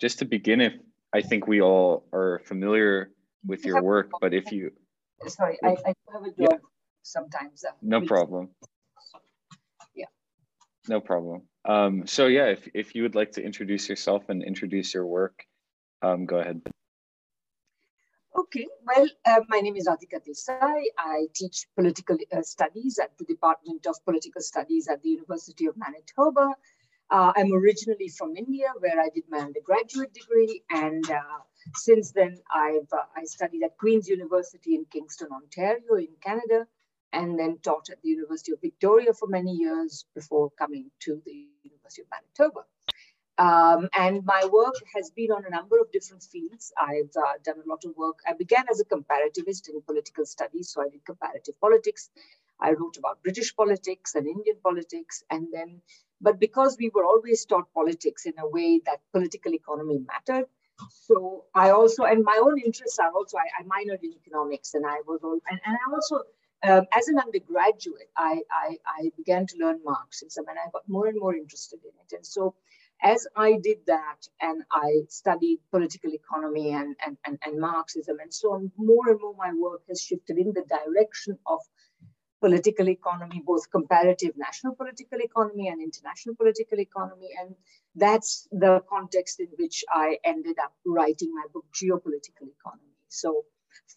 Just to begin, if I think we all are familiar with your work, but if you... Sorry, I, I have a dog yeah. sometimes. Uh, no problem. Yeah. No problem. Um, so yeah, if, if you would like to introduce yourself and introduce your work, um, go ahead. Okay, well, uh, my name is Radhika Desai. I teach political uh, studies at the Department of Political Studies at the University of Manitoba. Uh, I'm originally from India, where I did my undergraduate degree, and uh, since then I've uh, I studied at Queen's University in Kingston, Ontario, in Canada, and then taught at the University of Victoria for many years before coming to the University of Manitoba. Um, and my work has been on a number of different fields. I've uh, done a lot of work. I began as a comparativist in political studies, so I did comparative politics. I wrote about British politics and Indian politics, and then, but because we were always taught politics in a way that political economy mattered, so I also, and my own interests are also, I, I minored in economics, and I was, all, and, and I also um, as an undergraduate, I, I, I, began to learn Marxism and I got more and more interested in it. And so, as I did that and I studied political economy and, and, and, and Marxism and so on, more and more my work has shifted in the direction of political economy, both comparative national political economy and international political economy. And that's the context in which I ended up writing my book, Geopolitical Economy. So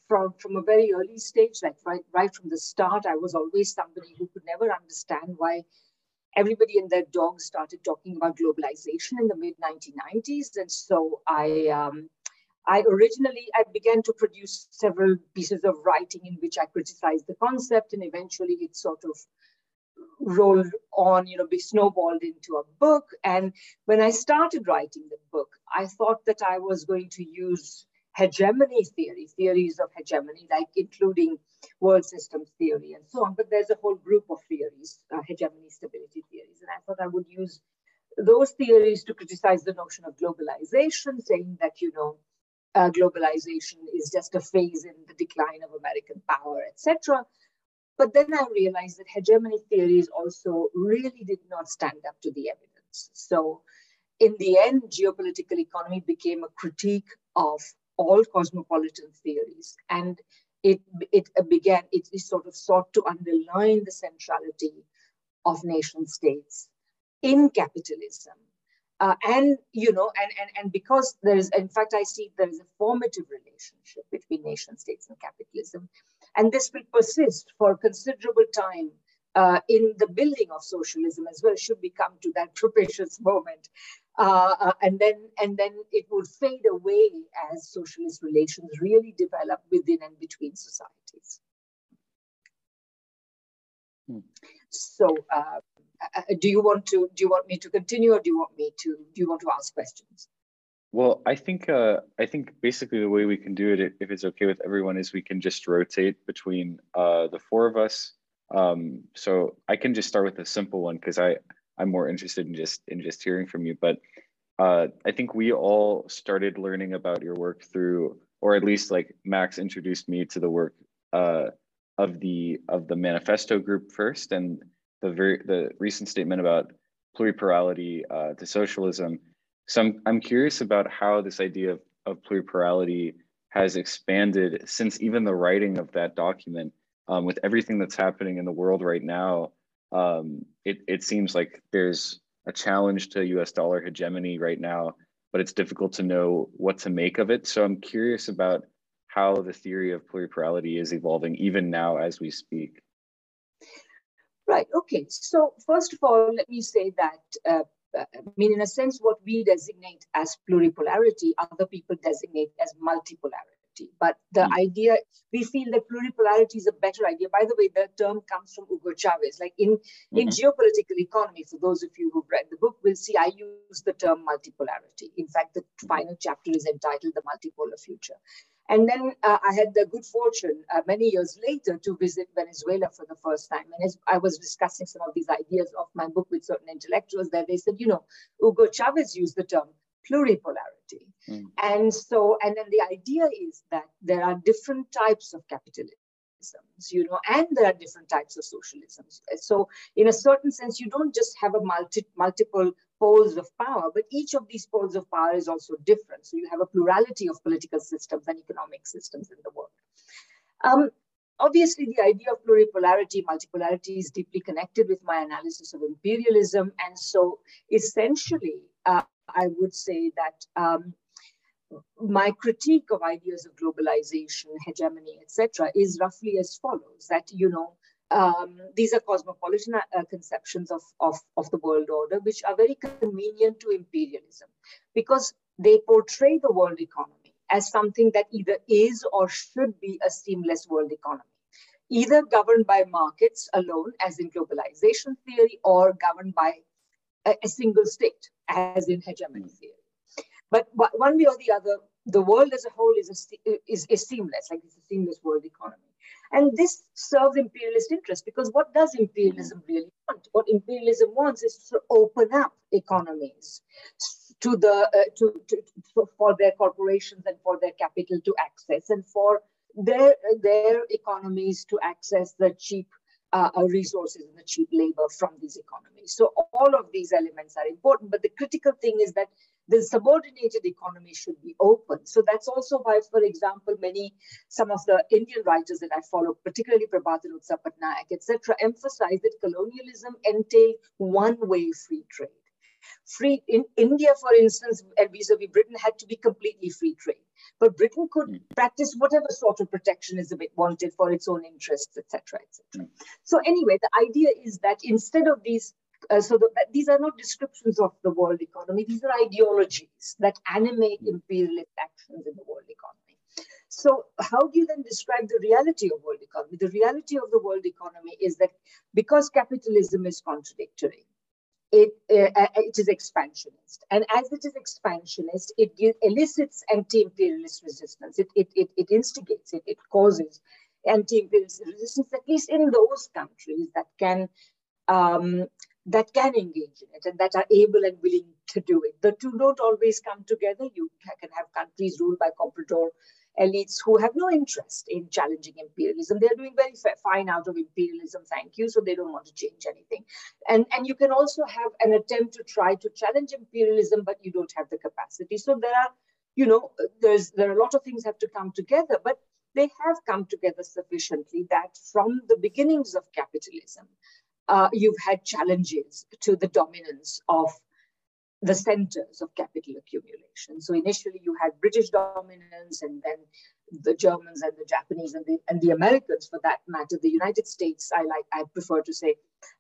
from from a very early stage, like right right from the start, I was always somebody who could never understand why everybody and their dog started talking about globalization in the mid 1990s, and so I. Um, I originally I began to produce several pieces of writing in which I criticized the concept, and eventually it sort of rolled on, you know, be snowballed into a book. And when I started writing the book, I thought that I was going to use hegemony theory, theories of hegemony, like including world systems theory and so on. But there's a whole group of theories, uh, hegemony stability theories. And I thought I would use those theories to criticize the notion of globalization, saying that, you know, uh, globalization is just a phase in the decline of American power, etc. But then I realized that hegemony theories also really did not stand up to the evidence. So in the end, geopolitical economy became a critique of all cosmopolitan theories. And it, it began, it, it sort of sought to underline the centrality of nation states in capitalism. Uh, and you know and, and and because there is in fact i see there is a formative relationship between nation states and capitalism and this will persist for considerable time uh, in the building of socialism as well should we come to that propitious moment uh, uh, and then and then it would fade away as socialist relations really develop within and between societies. Hmm. So, uh, do you want to do you want me to continue, or do you want me to do you want to ask questions? Well, I think uh, I think basically the way we can do it, if it's okay with everyone, is we can just rotate between uh, the four of us. Um, so I can just start with a simple one because I I'm more interested in just in just hearing from you. But uh, I think we all started learning about your work through, or at least like Max introduced me to the work uh, of the of the manifesto group first, and the very the recent statement about pluripolarity uh, to socialism. So I'm I'm curious about how this idea of, of pluripolarity has expanded since even the writing of that document. Um, with everything that's happening in the world right now, um, it, it seems like there's a challenge to US dollar hegemony right now, but it's difficult to know what to make of it. So I'm curious about how the theory of pluripolarity is evolving even now as we speak. Right, okay. So first of all, let me say that, uh, I mean, in a sense, what we designate as pluripolarity, other people designate as multipolarity. Pluripolarity. But the mm. idea, we feel that pluripolarity is a better idea. By the way, the term comes from Hugo Chavez. Like in, mm-hmm. in geopolitical economy, for those of you who've read the book, we'll see I use the term multipolarity. In fact, the final chapter is entitled The Multipolar Future. And then uh, I had the good fortune uh, many years later to visit Venezuela for the first time. And as I was discussing some of these ideas of my book with certain intellectuals there, they said, you know, Hugo Chavez used the term pluripolarity. Mm. And so, and then the idea is that there are different types of capitalism you know, and there are different types of socialisms. So, in a certain sense, you don't just have a multi, multiple poles of power, but each of these poles of power is also different. So, you have a plurality of political systems and economic systems in the world. Um, obviously, the idea of pluripolarity, multipolarity is deeply connected with my analysis of imperialism. And so, essentially, uh, I would say that um, my critique of ideas of globalization, hegemony, etc., is roughly as follows: that you know, um, these are cosmopolitan uh, conceptions of, of, of the world order, which are very convenient to imperialism because they portray the world economy as something that either is or should be a seamless world economy, either governed by markets alone, as in globalization theory, or governed by a, a single state, as in hegemony theory. But one way or the other, the world as a whole is, a, is, is seamless, like it's a seamless world economy. And this serves imperialist interests because what does imperialism really want? What imperialism wants is to open up economies to the uh, to, to, for their corporations and for their capital to access and for their their economies to access the cheap uh, uh resources and the cheap labor from these economies. So all of these elements are important, but the critical thing is that the subordinated economy should be open. So that's also why, for example, many, some of the Indian writers that I follow, particularly Prabhat Patnaik, etc., emphasize that colonialism entailed one-way free trade. Free in India, for instance, and vis-a-vis Britain, had to be completely free trade. But Britain could mm. practice whatever sort of protectionism it wanted for its own interests, etc., etc. Mm. So anyway, the idea is that instead of these uh, so the, these are not descriptions of the world economy. These are ideologies that animate imperialist actions in the world economy. So how do you then describe the reality of world economy? The reality of the world economy is that because capitalism is contradictory, it, uh, uh it is expansionist. And as it is expansionist, it elicits anti-imperialist resistance. It, it, it, it instigates it, it causes anti-imperialist resistance, at least in those countries that can um, that can engage in it and that are able and willing to do it. The two don't always come together. You can have countries ruled by comprador elites who have no interest in challenging imperialism. They're doing very fine out of imperialism, thank you, so they don't want to change anything. And, and you can also have an attempt to try to challenge imperialism, but you don't have the capacity. So there are, you know, there's there are a lot of things have to come together, but they have come together sufficiently that from the beginnings of capitalism, uh, you've had challenges to the dominance of the centers of capital accumulation. So initially you had British dominance and then the Germans and the Japanese and the, and the Americans for that matter, the United States, I like, I prefer to say,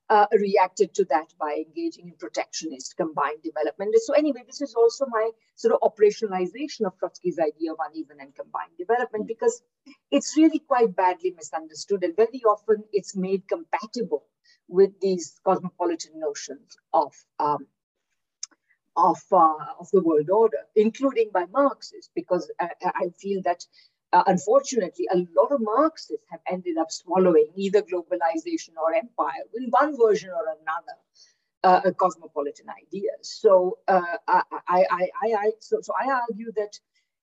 uh, reacted to that by engaging in protectionist combined development. So anyway, this is also my sort of operationalization of Trotsky's idea of uneven and combined development because it's really quite badly misunderstood and very often it's made compatible with these cosmopolitan notions of um, of uh, of the world order, including by Marxists, because I, I feel that uh, unfortunately a lot of Marxists have ended up swallowing either globalization or empire in one version or another. Uh, cosmopolitan ideas. So uh, I, I, I, I, so, so I argue that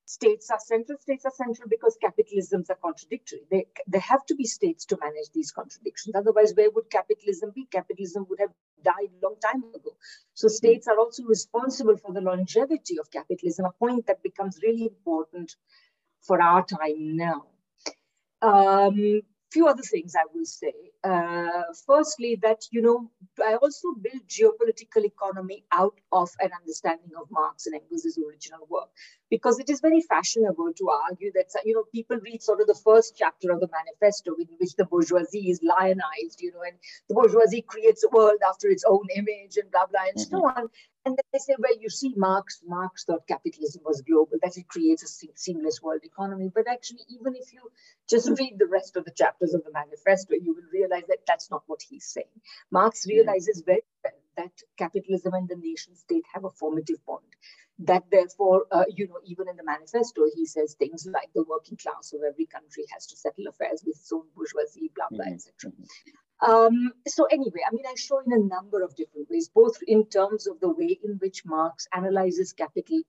states are central. States are central because capitalisms are contradictory. They, there have to be states to manage these contradictions. Otherwise, where would capitalism be? Capitalism would have died a long time ago. So states are also responsible for the longevity of capitalism, a point that becomes really important for our time now. Um, few other things I will say. Uh, firstly, that, you know, I also built geopolitical economy out of an understanding of Marx and Engels' original work, because it is very fashionable to argue that, you know, people read sort of the first chapter of the manifesto in which the bourgeoisie is lionized, you know, and the bourgeoisie creates a world after its own image and blah, blah, and mm-hmm. so on. And then they say, well, you see, Marx, Marx thought capitalism was global, that it creates a seamless world economy. But actually, even if you just read the rest of the chapters of the manifesto, you will realize that that's not what he's saying. Marx hmm. realizes very well that capitalism and the nation state have a formative bond. That therefore, uh, you know, even in the manifesto, he says things like the working class of every country has to settle affairs with its own bourgeoisie, blah, blah, mm-hmm. etc. Um, so anyway, I mean, I show in a number of different ways, both in terms of the way in which Marx analyzes capital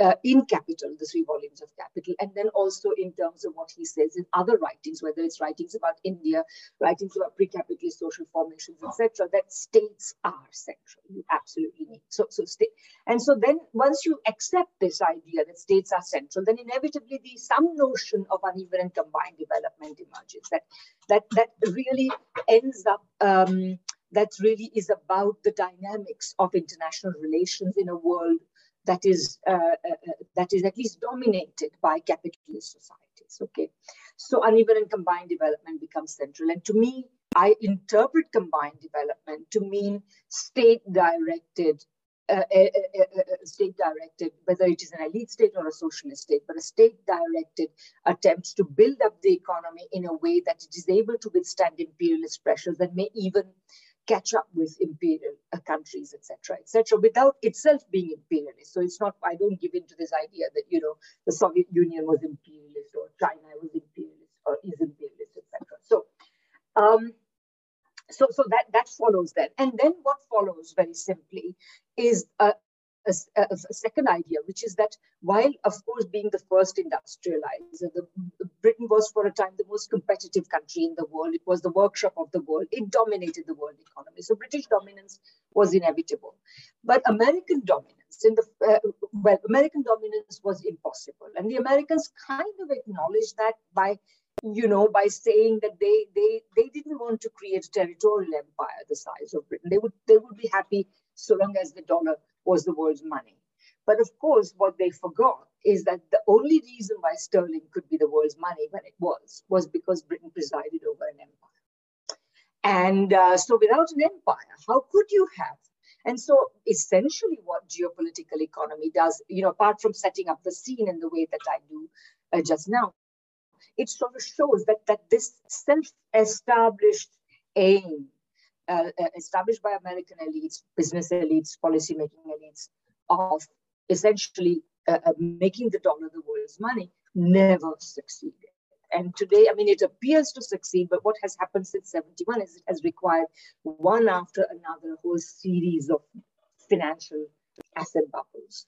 uh, in Capital, the three volumes of Capital, and then also in terms of what he says in other writings, whether it's writings about India, writings about pre-capitalist social formations, etc., that states are central. You absolutely need so so state, and so then once you accept this idea that states are central, then inevitably the some notion of uneven and combined development emerges. That that that really ends up. Um, that really is about the dynamics of international relations in a world that is uh, uh, uh, that is at least dominated by capitalist societies. Okay, so uneven and combined development becomes central, and to me, I interpret combined development to mean state-directed. Uh, state directed, whether it is an elite state or a socialist state, but a state directed attempts to build up the economy in a way that it is able to withstand imperialist pressures that may even catch up with imperial uh, countries, etc., etc., without itself being imperialist. So it's not. I don't give in to this idea that you know the Soviet Union was imperialist or China was imperialist or is imperialist, etc. So, um, so so that that follows that, and then what follows very simply is a, a, a, second idea, which is that while, of course, being the first industrializer, the, Britain was for a time the most competitive country in the world. It was the workshop of the world. It dominated the world economy. So British dominance was inevitable. But American dominance, in the uh, well, American dominance was impossible, and the Americans kind of acknowledged that by you know, by saying that they they they didn't want to create a territorial empire the size of Britain. They would they would be happy so long as the dollar was the world's money. But of course, what they forgot is that the only reason why sterling could be the world's money when it was, was because Britain presided over an empire. And uh, so without an empire, how could you have? And so essentially what geopolitical economy does, you know, apart from setting up the scene in the way that I do uh, just now, it sort of shows that, that this self-established aim uh, uh, established by American elites, business elites, policy-making elites, of essentially uh, uh, making the dollar the world's money, never succeeded. And today, I mean, it appears to succeed, but what has happened since 71 is it has required one after another a whole series of financial asset bubbles.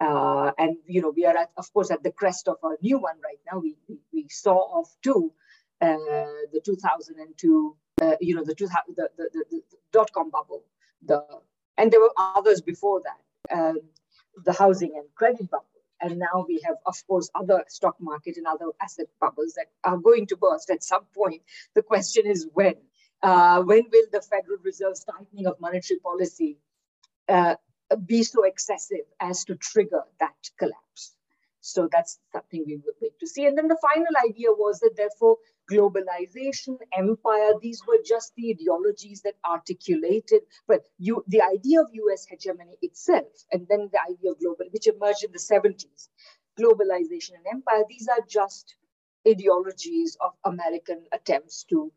Uh, and you know we are at, of course at the crest of a new one right now. We we, saw off to uh, the 2002 uh, you know, the, the, the, the, dot com bubble, the, and there were others before that, um, the housing and credit bubble. And now we have, of course, other stock market and other asset bubbles that are going to burst at some point. The question is when. Uh, when will the Federal Reserve's tightening of monetary policy uh, be so excessive as to trigger that collapse? So that's something we would wait to see. And then the final idea was that, therefore, globalization, empire, these were just the ideologies that articulated, but you, the idea of US hegemony itself, and then the idea of global, which emerged in the 70s, globalization and empire, these are just ideologies of American attempts to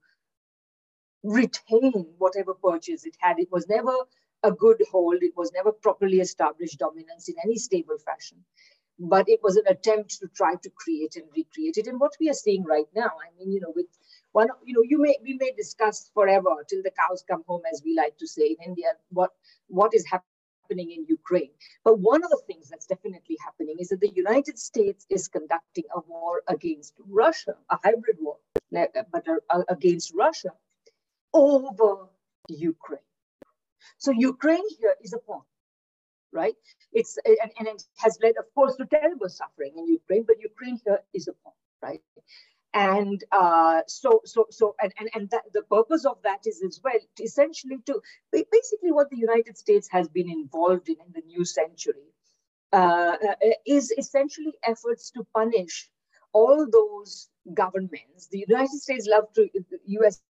retain whatever purchase it had. It was never a good hold, it was never properly established dominance in any stable fashion but it was an attempt to try to create and recreate it. And what we are seeing right now, I mean, you know, with one, you know, you may we may discuss forever till the cows come home, as we like to say in India, what what is happening in Ukraine. But one of the things that's definitely happening is that the United States is conducting a war against Russia, a hybrid war, uh, but against Russia over Ukraine. So Ukraine here is a pawn right? It's and, and it has led, of course, to terrible suffering in Ukraine, but Ukraine here is a point, right? And uh, so, so, so, and, and, and that, the purpose of that is as well essentially to basically what the United States has been involved in in the new century uh, uh, is essentially efforts to punish all those governments. The United States love to, the US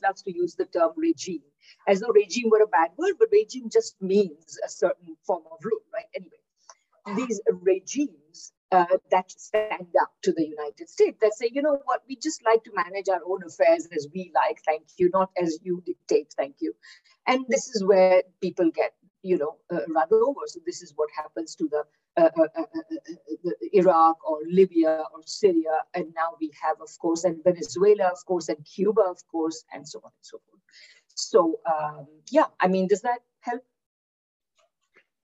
loves to use the term regime as though regime were a bad word, but regime just means a certain form of rule, right? Anyway, these regimes uh, that stand up to the United States that say, you know what, we just like to manage our own affairs as we like, thank you, not as you dictate, thank you. And this is where people get, you know, uh, run over. So this is what happens to the, uh, uh, uh, uh the Iraq or Libya or Syria, and now we have, of course, and Venezuela, of course, and Cuba, of course, and so on and so forth. So um, yeah, I mean, does that help?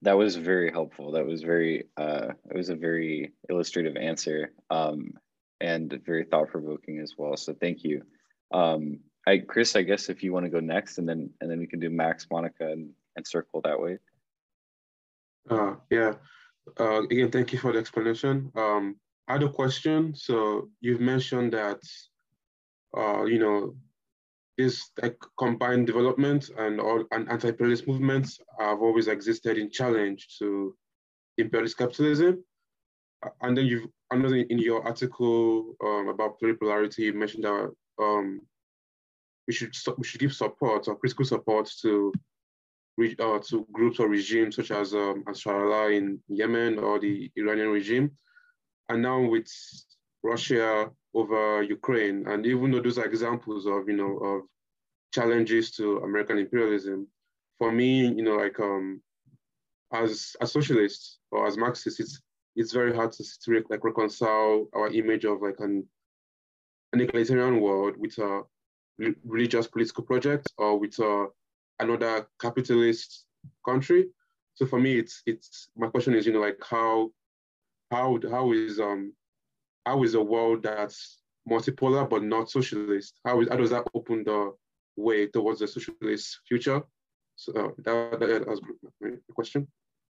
That was very helpful. That was very, uh, it was a very illustrative answer um, and very thought provoking as well. So thank you. Um, I, Chris, I guess if you want to go next and then, and then we can do Max, Monica and, and circle that way. Uh, yeah. Uh, again, thank you for the explanation. Um, I had a question. So you've mentioned that, uh, you know, this like combined development and all and anti-imperialist movements have always existed in challenge to imperialist capitalism. And then you've another in your article um, about pluripolarity, you mentioned that um, we should we should give support or critical support to uh, to groups or regimes such as um, Ansarallah in Yemen or the Iranian regime. And now with Russia over Ukraine. And even though those are examples of, you know, of challenges to American imperialism, for me, you know, like um, as a socialist or as Marxist, it's it's very hard to, to like reconcile our image of like an, an egalitarian world with a religious political project or with a, another capitalist country. So for me, it's it's my question is, you know, like how how how is um how is a world that's multipolar but not socialist? How, is, how does that open the way towards a socialist future? So uh, that, that was the question.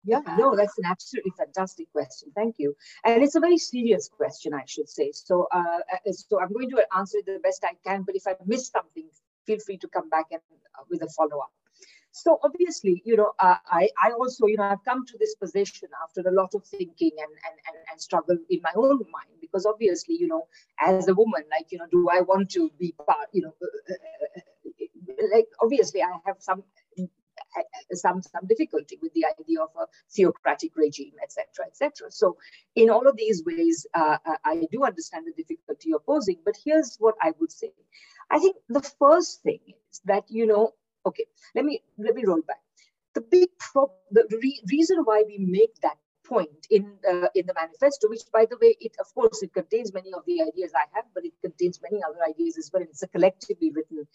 Yeah, no, that's an absolutely fantastic question. Thank you. And it's a very serious question, I should say. So, uh, uh so I'm going to answer it the best I can. But if I miss something, feel free to come back and uh, with a follow up. So obviously, you know, uh, I, I also, you know, I've come to this position after a lot of thinking and, and, and, and struggle in my own mind, because obviously, you know, as a woman, like, you know, do I want to be part, you know, uh, uh, uh like, obviously I have some some some difficulty with the idea of a theocratic regime, etc., etc. So, in all of these ways, uh, I do understand the difficulty you're posing. But here's what I would say: I think the first thing is that you know Okay, let me let me roll back. The big pro- the re- reason why we make that point in uh, in the manifesto, which by the way, it of course it contains many of the ideas I have, but it contains many other ideas as well. It's a collectively written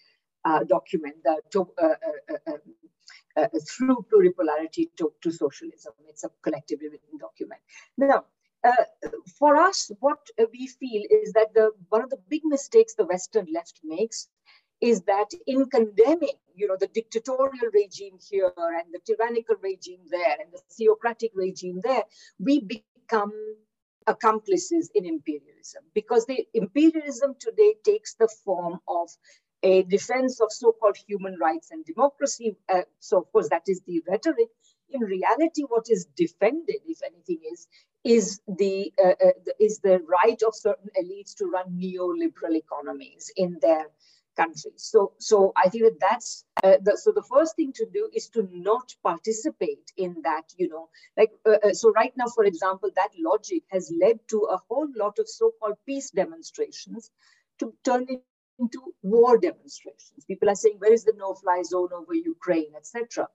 uh, document that to, uh, uh, uh, uh through pluripolarity to, to socialism. It's a collectively written document. Now, uh, for us, what we feel is that the one of the big mistakes the Western left makes is that in condemning, you know, the dictatorial regime here and the tyrannical regime there and the theocratic regime there, we become accomplices in imperialism because the imperialism today takes the form of a defense of so-called human rights and democracy. Uh, so, of course, that is the rhetoric. In reality, what is defended, if anything, is is the uh, uh, is the right of certain elites to run neoliberal economies in their countries. So, so I think that that's uh, the, so the first thing to do is to not participate in that. You know, like uh, uh, so right now, for example, that logic has led to a whole lot of so-called peace demonstrations to turn into war demonstrations. People are saying, where is the no-fly zone over Ukraine, etc.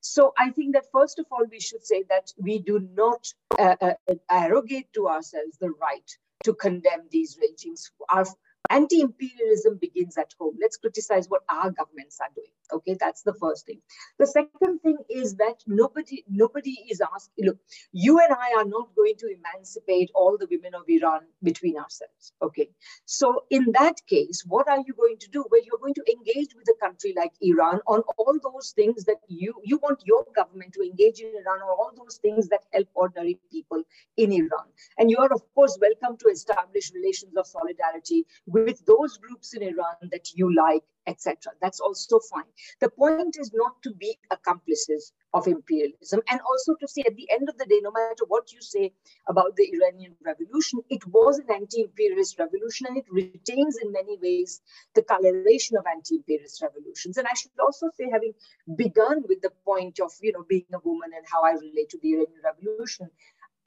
So I think that first of all, we should say that we do not uh, uh, arrogate to ourselves the right to condemn these regimes. Our Anti imperialism begins at home. Let's criticize what our governments are doing. Okay, that's the first thing. The second thing is that nobody nobody is asking. Look, you and I are not going to emancipate all the women of Iran between ourselves. Okay, so in that case, what are you going to do? Well, you're going to engage with a country like Iran on all those things that you you want your government to engage in Iran on all those things that help ordinary people in Iran. And you are of course welcome to establish relations of solidarity with those groups in Iran that you like etc. That's also fine. The point is not to be accomplices of imperialism and also to say at the end of the day, no matter what you say about the Iranian revolution, it was an anti-imperialist revolution and it retains in many ways the coloration of anti-imperialist revolutions. And I should also say, having begun with the point of, you know, being a woman and how I relate to the Iranian revolution,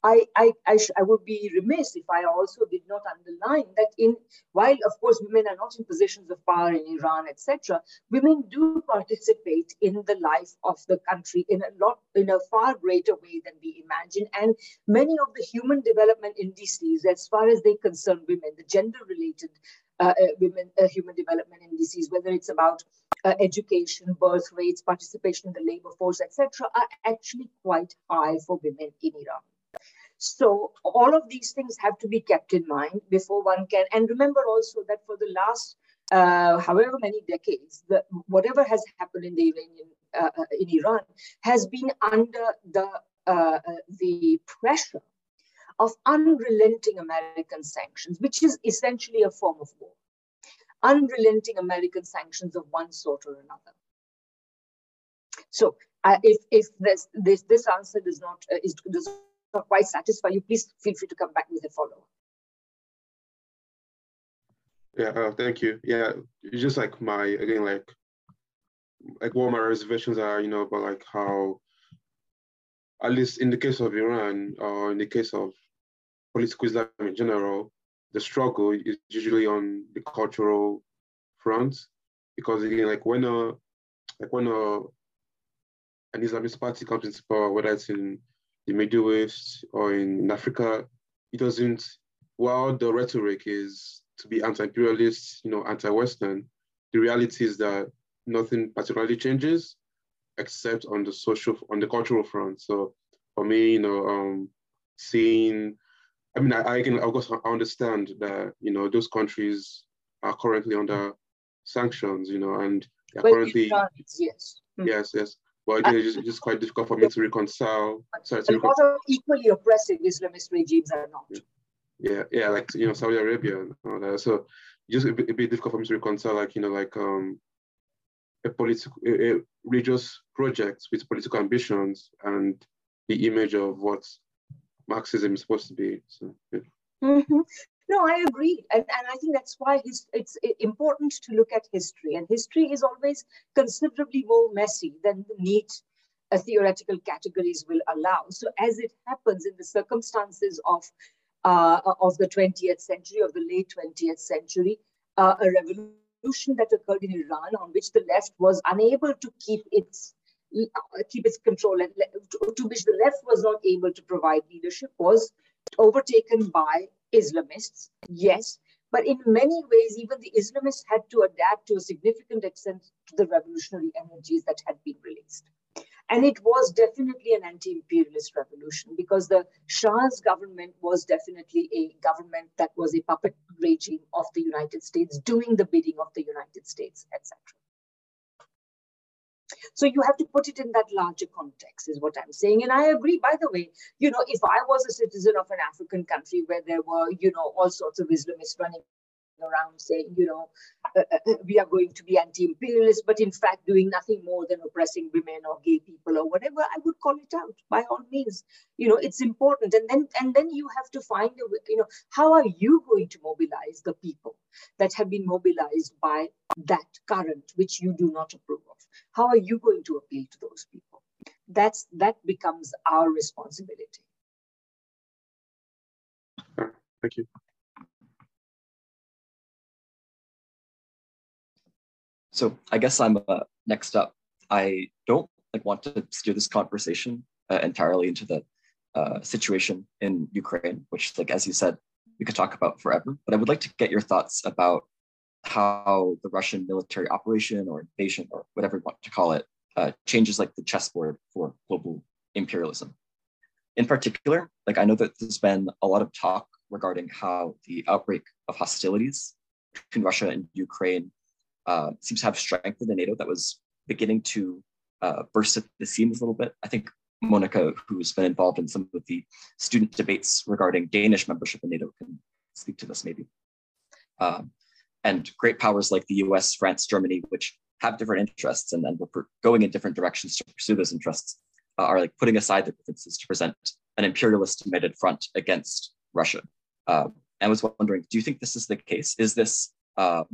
I, I, I, I, would be remiss if I also did not underline that in while of course women are not in positions of power in Iran, etc., women do participate in the life of the country in a lot in a far greater way than we imagine. And many of the human development indices, as far as they concern women, the gender-related uh, uh, women uh, human development indices, whether it's about uh, education, birth rates, participation in the labor force, etc., are actually quite high for women in Iran. So all of these things have to be kept in mind before one can. And remember also that for the last uh, however many decades, the, whatever has happened in the Iranian uh, uh in Iran has been under the uh, uh, the pressure of unrelenting American sanctions, which is essentially a form of war. Unrelenting American sanctions of one sort or another. So, uh, if if this this this answer does not is does not quite satisfy you, please feel free to come back with a follow. Up. Yeah, uh, thank you. Yeah, just like my again, like like what my reservations are, you know, about like how, at least in the case of Iran or in the case of political Islam in general, the struggle is usually on the cultural front, because again, like when a like when a an Islamist party comes into power, whether it's in the Middle East or in Africa, it doesn't, while the rhetoric is to be anti-imperialist, you know, anti-Western, the reality is that nothing particularly changes except on the social, on the cultural front. So for me, you know, um, seeing, I mean, I, I can, of course, I understand that, you know, those countries are currently under sanctions, you know, and they're currently, yes. Hmm. Yes, yes. But again, it's just, it's just quite difficult for me to reconcile. Sorry, to recon- of equally oppressive Islamist regimes are not. Yeah, yeah, like you know, Saudi Arabia and all that. So just a bit, a bit difficult for me to reconcile, like you know, like um, a political, a, a religious project with political ambitions and the image of what Marxism is supposed to be. So, yeah. mm-hmm. No, I agree. And, and I think that's why his, it's important to look at history. And history is always considerably more messy than the neat uh, theoretical categories will allow. So as it happens in the circumstances of, uh, of the 20th century, of the late 20th century, uh, a revolution that occurred in Iran on which the left was unable to keep its uh, keep its control and to which the left was not able to provide leadership was overtaken by Islamists, yes, but in many ways, even the Islamists had to adapt to a significant extent to the revolutionary energies that had been released. And it was definitely an anti imperialist revolution because the Shah's government was definitely a government that was a puppet regime of the United States, doing the bidding of the United States, etc. So you have to put it in that larger context, is what I'm saying. And I agree, by the way, you know, if I was a citizen of an African country where there were, you know, all sorts of Islamists running around saying, you know, uh, uh, uh, we are going to be anti-imperialist, but in fact doing nothing more than oppressing women or gay people or whatever, I would call it out by all means. You know, it's important, and then and then you have to find a, you know, how are you going to mobilize the people that have been mobilized by that current which you do not approve of? How are you going to appeal to those people? That's that becomes our responsibility. Thank you. So I guess I'm uh, next up. I don't like want to steer this conversation uh, entirely into the uh, situation in Ukraine, which, like as you said, we could talk about forever. But I would like to get your thoughts about how the Russian military operation or invasion or whatever you want to call it uh, changes like the chessboard for global imperialism. In particular, like I know that there's been a lot of talk regarding how the outbreak of hostilities between Russia and Ukraine uh, seems to have strengthened the NATO that was beginning to uh, burst at the seams a little bit. I think Monica, who's been involved in some of the student debates regarding Danish membership in NATO, can speak to this maybe. Um, and great powers like the US, France, Germany, which have different interests and, and we're going in different directions to pursue those interests, uh, are like putting aside their differences to present an imperialist united front against Russia. Uh, I was wondering, do you think this is the case? Is this um,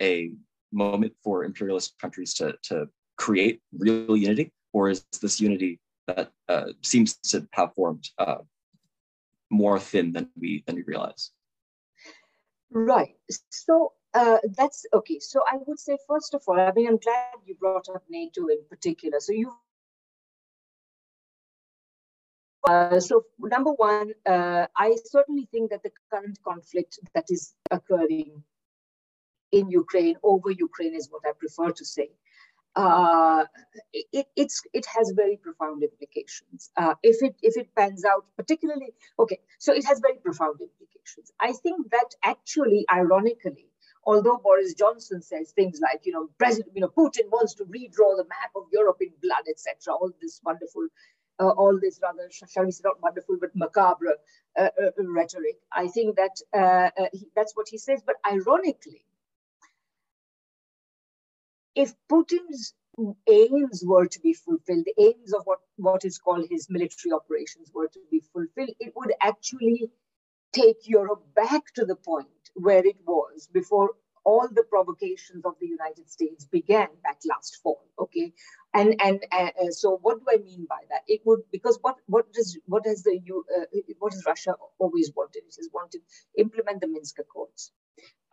a moment for imperialist countries to, to create real unity, or is this unity that uh, seems to have formed uh, more thin than we than we realize? Right. So uh, that's okay. So I would say, first of all, I mean, I'm glad you brought up NATO in particular. So you. Uh, so number one, uh, I certainly think that the current conflict that is occurring in Ukraine over Ukraine is what I prefer to say uh, it, it's it has very profound implications. Uh, if it if it pans out, particularly okay, so it has very profound implications. I think that actually, ironically, although Boris Johnson says things like you know President you know Putin wants to redraw the map of Europe in blood, etc. All this wonderful. Uh, all this rather, shall we say, not wonderful, but macabre uh, uh, rhetoric. I think that uh, he, that's what he says. But ironically, if Putin's aims were to be fulfilled, the aims of what, what is called his military operations were to be fulfilled, it would actually take Europe back to the point where it was before all the provocations of the United States began back last fall. Okay, and and uh, uh so what do I mean by that? It would because what what does what has the uh, what has Russia always wanted? It has wanted implement the Minsk Accords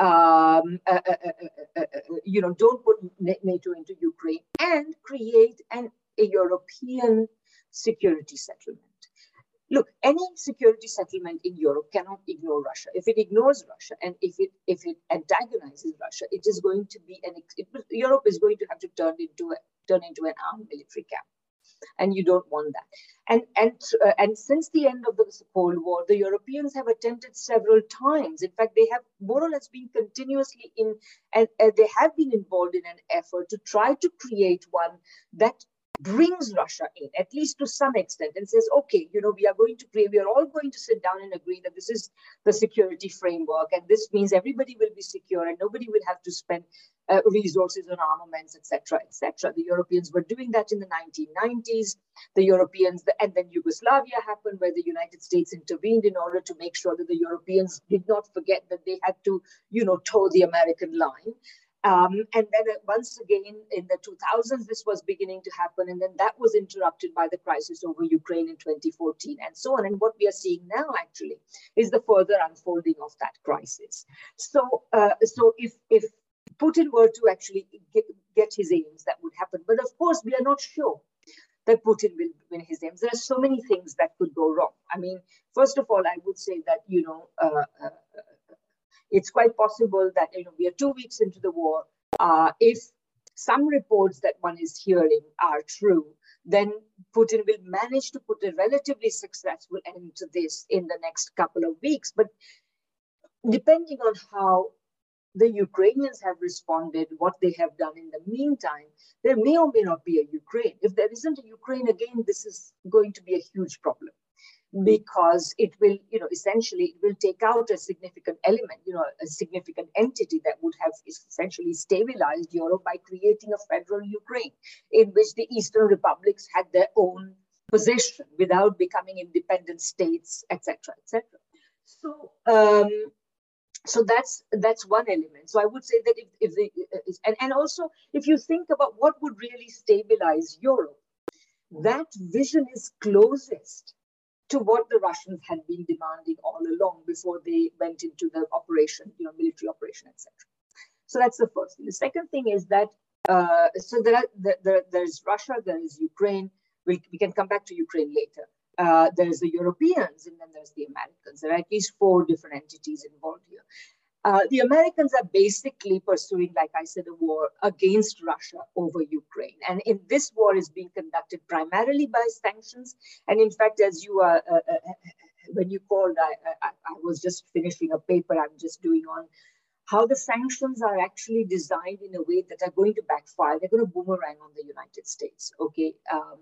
um, uh uh uh, uh, uh, you know, don't put NATO into Ukraine and create an, a European security settlement. Look, any security settlement in Europe cannot ignore Russia. If it ignores Russia and if it if it antagonizes Russia, it is going to be an it, Europe is going to have to turn into a, turn into an armed military camp and you don't want that. And and uh, and since the end of the Cold War, the Europeans have attempted several times. In fact, they have more or less been continuously in, and they have been involved in an effort to try to create one that brings Russia in, at least to some extent, and says, okay, you know, we are going to create, we are all going to sit down and agree that this is the security framework, and this means everybody will be secure and nobody will have to spend uh, resources on armaments, etc., etc. The Europeans were doing that in the 1990s. The Europeans, and then Yugoslavia happened, where the United States intervened in order to make sure that the Europeans did not forget that they had to, you know, toe the American line. Um, and then once again in the 2000s, this was beginning to happen. And then that was interrupted by the crisis over Ukraine in 2014 and so on. And what we are seeing now actually is the further unfolding of that crisis. So, uh, so if, if Putin were to actually get, get his aims, that would happen. But of course, we are not sure that Putin will win his aims. There are so many things that could go wrong. I mean, first of all, I would say that, you know, uh, uh, it's quite possible that you know we are two weeks into the war. Uh, if some reports that one is hearing are true, then Putin will manage to put a relatively successful end to this in the next couple of weeks. But depending on how the Ukrainians have responded, what they have done in the meantime, there may or may not be a Ukraine. If there isn't a Ukraine again, this is going to be a huge problem because it will, you know, essentially it will take out a significant element, you know, a significant entity that would have essentially stabilized Europe by creating a federal Ukraine in which the Eastern republics had their own position without becoming independent states, etc., etc. So, um, so that's that's one element. So I would say that if, if the and, and also if you think about what would really stabilize Europe, that vision is closest to what the Russians had been demanding all along before they went into the operation, you know, military operation, etc. So that's the first thing. The second thing is that uh, so there, are, there, there's Russia, there is Ukraine. We, we can come back to Ukraine later. Uh, there's the Europeans, and then there's the Americans. There are at least four different entities involved here. Uh, the Americans are basically pursuing, like I said, a war against Russia over Ukraine. And in this war is being conducted primarily by sanctions. And in fact, as you are, uh, uh, uh, when you called, I, I, I, was just finishing a paper I'm just doing on how the sanctions are actually designed in a way that are going to backfire. They're going to boomerang on the United States, okay? Um,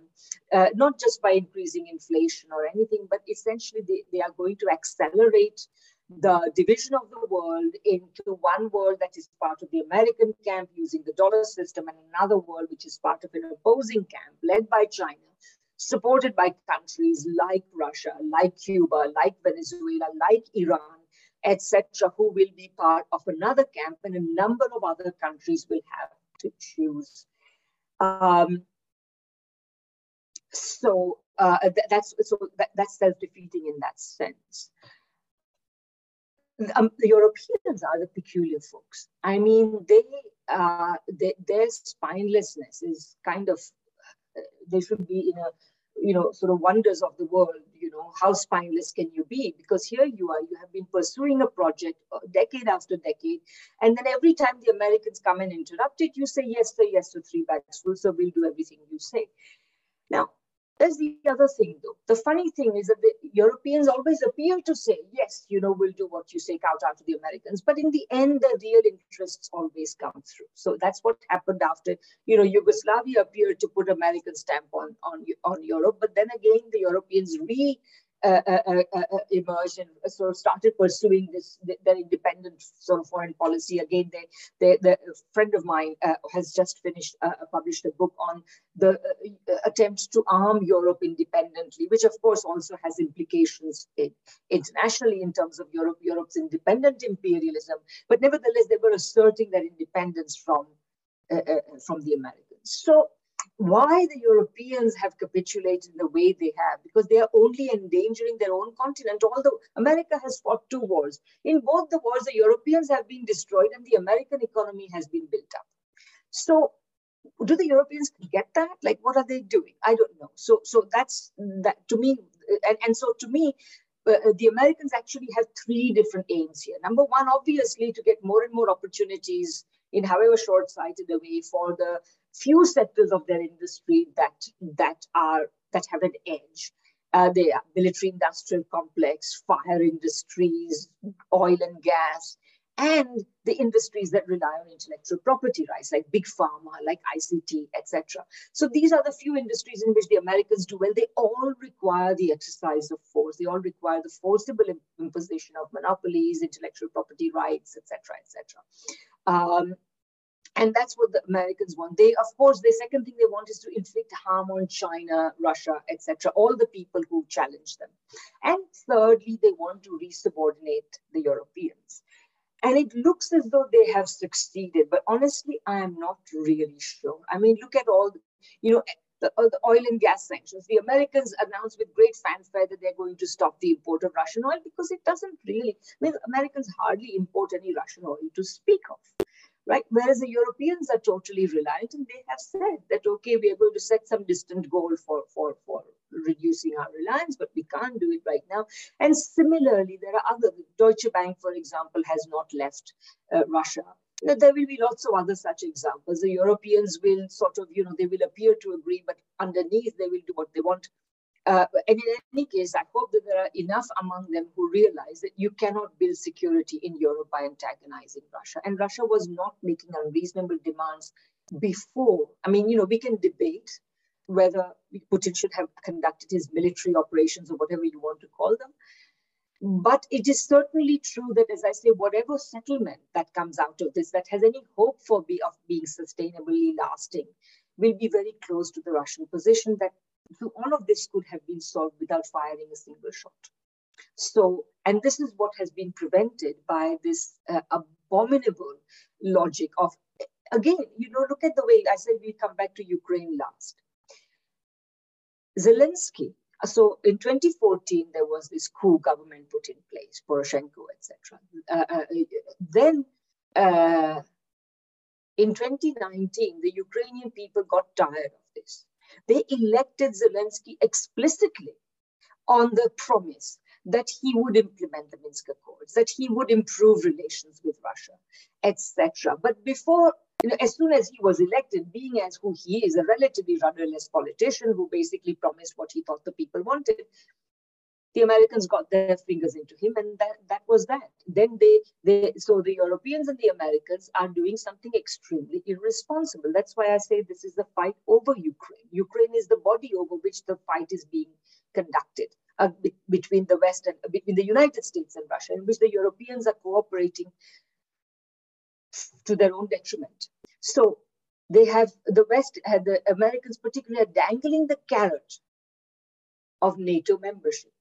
uh, not just by increasing inflation or anything, but essentially they, they are going to accelerate the division of the world into one world that is part of the American camp using the dollar system and another world which is part of an opposing camp led by China, supported by countries like Russia, like Cuba, like Venezuela, like Iran, etc., who will be part of another camp, and a number of other countries will have to choose. Um, so uh, that's so that, that's self-defeating in that sense um, the Europeans are the peculiar folks. I mean, they, uh, they their spinelessness is kind of uh, they should be in a you know sort of wonders of the world. You know, how spineless can you be? Because here you are, you have been pursuing a project uh, decade after decade, and then every time the Americans come and interrupt it, you say yes, sir, yes to three bags full, so we'll do everything you say. Now, there's the other thing, though. The funny thing is that the Europeans always appear to say, yes, you know, we'll do what you say, out to the Americans. But in the end, the real interests always come through. So that's what happened after, you know, Yugoslavia appeared to put American stamp on, on, on Europe. But then again, the Europeans re uh, uh, uh, uh, emerged and sort of started pursuing this their independent sort of foreign policy. Again, they, they, the friend of mine uh, has just finished uh, published a book on the attempt to arm Europe independently, which of course also has implications in, internationally in terms of Europe, Europe's independent imperialism. But nevertheless, they were asserting their independence from from the Americans. So why the Europeans have capitulated the way they have, because they are only endangering their own continent. Although America has fought two wars. In both the wars, the Europeans have been destroyed and the American economy has been built up. So do the Europeans get that? Like, what are they doing? I don't know. So, so that's that to me. And, and so to me, uh, uh the Americans actually have three different aims here. Number one, obviously, to get more and more opportunities in however short-sighted a way for the few sectors of their industry that that are that have an edge. Uh, are military industrial complex, fire industries, oil and gas, and the industries that rely on intellectual property rights, like big pharma, like ICT, etc. So these are the few industries in which the Americans do well. They all require the exercise of force. They all require the forcible imposition of monopolies, intellectual property rights, etc., etc. Um, and that's what the Americans want. They, of course, the second thing they want is to inflict harm on China, Russia, etc., all the people who challenge them. And thirdly, they want to resubordinate the Europeans. And it looks as though they have succeeded, but honestly, I am not really sure. I mean, look at all, you know, the, the, oil and gas sanctions. The Americans announced with great fanfare that they're going to stop the import of Russian oil because it doesn't really, I mean, Americans hardly import any Russian oil to speak of right? Whereas the Europeans are totally reliant and they have said that, okay, we are going to set some distant goal for, for, for reducing our reliance, but we can't do it right now. And similarly, there are other, Deutsche Bank, for example, has not left uh, Russia. There will be lots of other such examples. The Europeans will sort of, you know, they will appear to agree, but underneath they will do what they want uh, and in any case, I hope that there are enough among them who realize that you cannot build security in Europe by antagonizing Russia. And Russia was not making unreasonable demands before. I mean, you know, we can debate whether Putin should have conducted his military operations or whatever you want to call them. But it is certainly true that, as I say, whatever settlement that comes out of this that has any hope for be, of being sustainably lasting will be very close to the Russian position that so all of this could have been solved without firing a single shot. So, and this is what has been prevented by this uh, abominable logic of, again, you know, look at the way I said we come back to Ukraine last. Zelensky. So in 2014, there was this coup government put in place, Poroshenko, etc. Uh, uh, then uh, in 2019, the Ukrainian people got tired of this they elected Zelensky explicitly on the promise that he would implement the Minsk Accords, that he would improve relations with Russia, etc. But before, you know, as soon as he was elected, being as who he is, a relatively rudderless politician who basically promised what he thought the people wanted, the Americans got their fingers into him, and that, that was that. Then they, they, so the Europeans and the Americans are doing something extremely irresponsible. That's why I say this is the fight over Ukraine. Ukraine is the body over which the fight is being conducted uh, be, between the West and between the United States and Russia, in which the Europeans are cooperating to their own detriment. So they have the West, the Americans particularly are dangling the carrot of NATO membership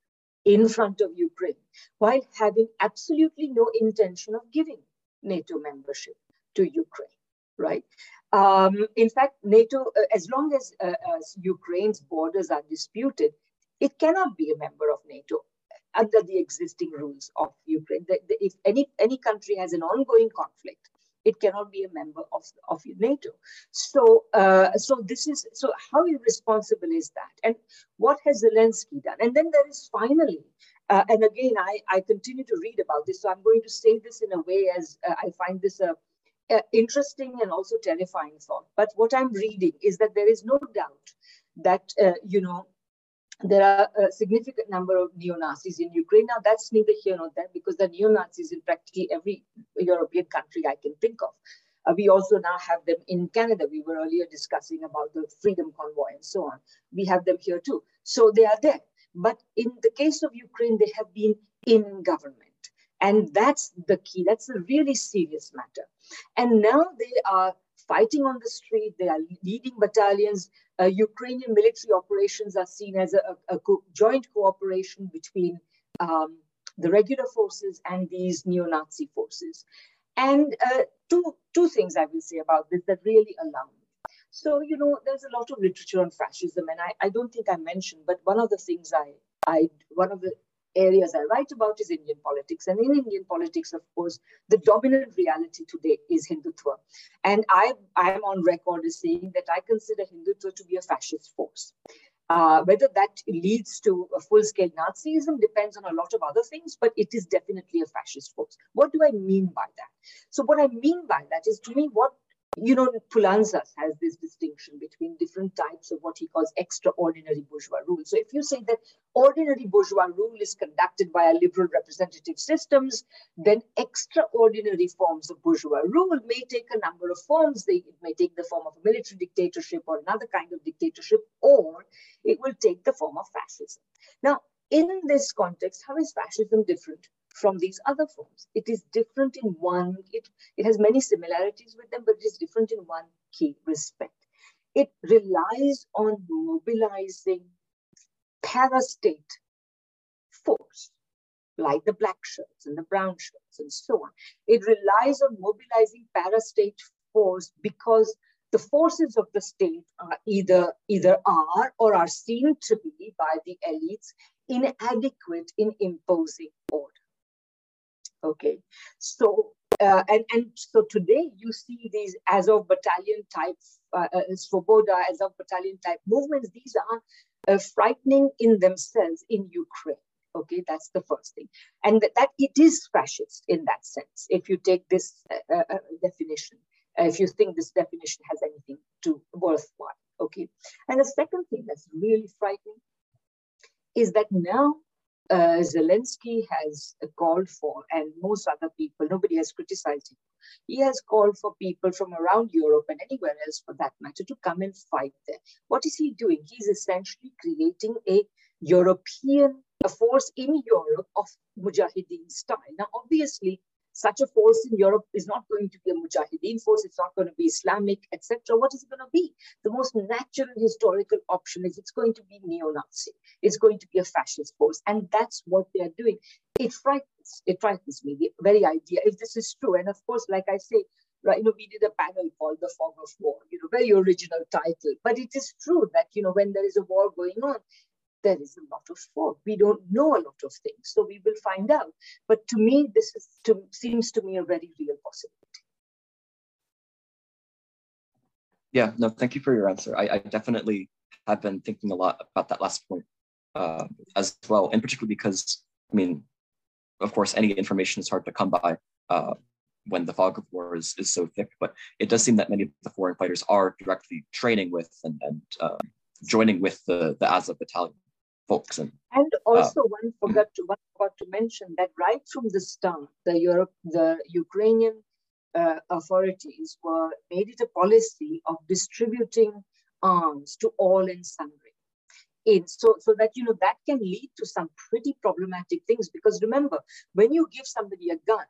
in front of Ukraine while having absolutely no intention of giving NATO membership to Ukraine, right? Um, in fact, NATO, uh, as long as, uh, as Ukraine's borders are disputed, it cannot be a member of NATO under the existing rules of Ukraine. The, the, if any, any country has an ongoing conflict, it cannot be a member of, of NATO. So, uh, so this is so how irresponsible is that? And what has Zelensky done? And then there is finally, uh, and again, I, I continue to read about this. So I'm going to say this in a way as uh, I find this a, interesting and also terrifying thought. But what I'm reading is that there is no doubt that uh, you know there are a significant number of neo-Nazis in Ukraine. Now, that's neither here nor there because the neo-Nazis in practically every European country I can think of. Uh, we also now have them in Canada. We were earlier discussing about the Freedom Convoy and so on. We have them here too. So they are there. But in the case of Ukraine, they have been in government. And that's the key. That's a really serious matter. And now they are fighting on the street. They are leading battalions. Uh, Ukrainian military operations are seen as a, a, co- joint cooperation between um, the regular forces and these neo-Nazi forces. And uh, two, two things I will say about this that really alarm. So, you know, there's a lot of literature on fascism, and I, I don't think I mentioned, but one of the things I, I, one of the areas I write about is Indian politics. And in Indian politics, of course, the dominant reality today is Hindutva. And I, I am on record as saying that I consider Hindutva to be a fascist force. Uh, whether that leads to a full-scale Nazism depends on a lot of other things, but it is definitely a fascist force. What do I mean by that? So what I mean by that is, to me, what you know, Poulantzas has this distinction between different types of what he calls extraordinary bourgeois rule. So if you say that ordinary bourgeois rule is conducted by a liberal representative systems, then extraordinary forms of bourgeois rule may take a number of forms. They, it may take the form of a military dictatorship or another kind of dictatorship, or it will take the form of fascism. Now, in this context, how is fascism different from these other forms. It is different in one, it, it has many similarities with them, but it is different in one key respect. It relies on mobilizing parastate force, like the black shirts and the brown shirts and so on. It relies on mobilizing parastate force because the forces of the state are either either are or are seen to be by the elites inadequate in imposing order. Okay, so uh, and and so today you see these Azov battalion type uh, uh, Svoboda Azov battalion type movements. These are uh, frightening in themselves in Ukraine. Okay, that's the first thing, and that, it is fascist in that sense. If you take this uh, uh, uh definition, if you think this definition has anything to worthwhile. Okay, and the second thing that's really frightening is that now uh, Zelensky has called for, and most other people, nobody has criticized him. He has called for people from around Europe and anywhere else for that matter to come and fight there. What is he doing? He's essentially creating a European a force in Europe of Mujahideen style. Now, obviously, such a force in Europe is not going to be a Mujahideen force, it's not going to be Islamic, etc. What is it going to be? The most natural historical option is it's going to be neo Nazi, it's going to be a fascist force. And that's what they are doing. It frightens, it frightens me, the very idea, if this is true. And of course, like I say, right, you know, we did a panel called The Fog of War, you know, very original title. But it is true that, you know, when there is a war going on, there is a lot of fog. We don't know a lot of things, so we will find out. But to me, this is to, seems to me a very real possibility. Yeah, no, thank you for your answer. I, I definitely have been thinking a lot about that last point uh, as well, and particularly because I mean, of course, any information is hard to come by uh, when the fog of war is, is so thick, but it does seem that many of the foreign fighters are directly training with and, and um, joining with the, the Azov battalion folks. And, and also uh, one forgot to, one forgot to mention that right from the start, the Europe, the Ukrainian uh, authorities were made it a policy of distributing arms to all and sundry. In so so that you know that can lead to some pretty problematic things because remember when you give somebody a gun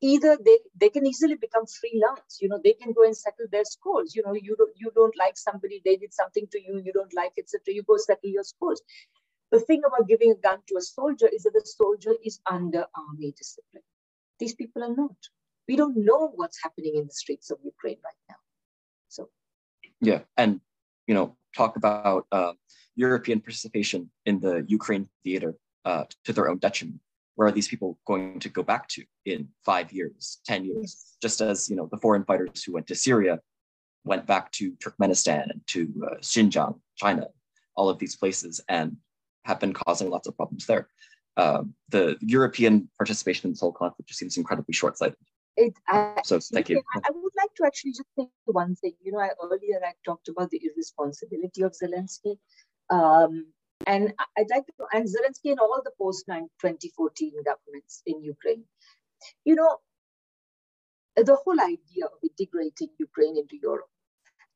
either they they can easily become freelance you know they can go and settle their scores. You know you don't you don't like somebody they did something to you you don't like etc you go settle your scores the thing about giving a gun to a soldier is that the soldier is under army discipline these people are not we don't know what's happening in the streets of ukraine right now so yeah and you know talk about uh, European participation in the Ukraine theater uh, to their own detriment. Where are these people going to go back to in five years, 10 years? Just as you know, the foreign fighters who went to Syria went back to Turkmenistan and to uh, Xinjiang, China, all of these places, and have been causing lots of problems there. Uh, the European participation in this whole conflict just seems incredibly short-sighted. It, I, so thank you. I would like to actually just say one thing. You know, I, earlier I talked about the irresponsibility of Zelensky. Um, and I'd like to, and Zelensky and all the post 2014 governments in Ukraine, you know, the whole idea of integrating Ukraine into Europe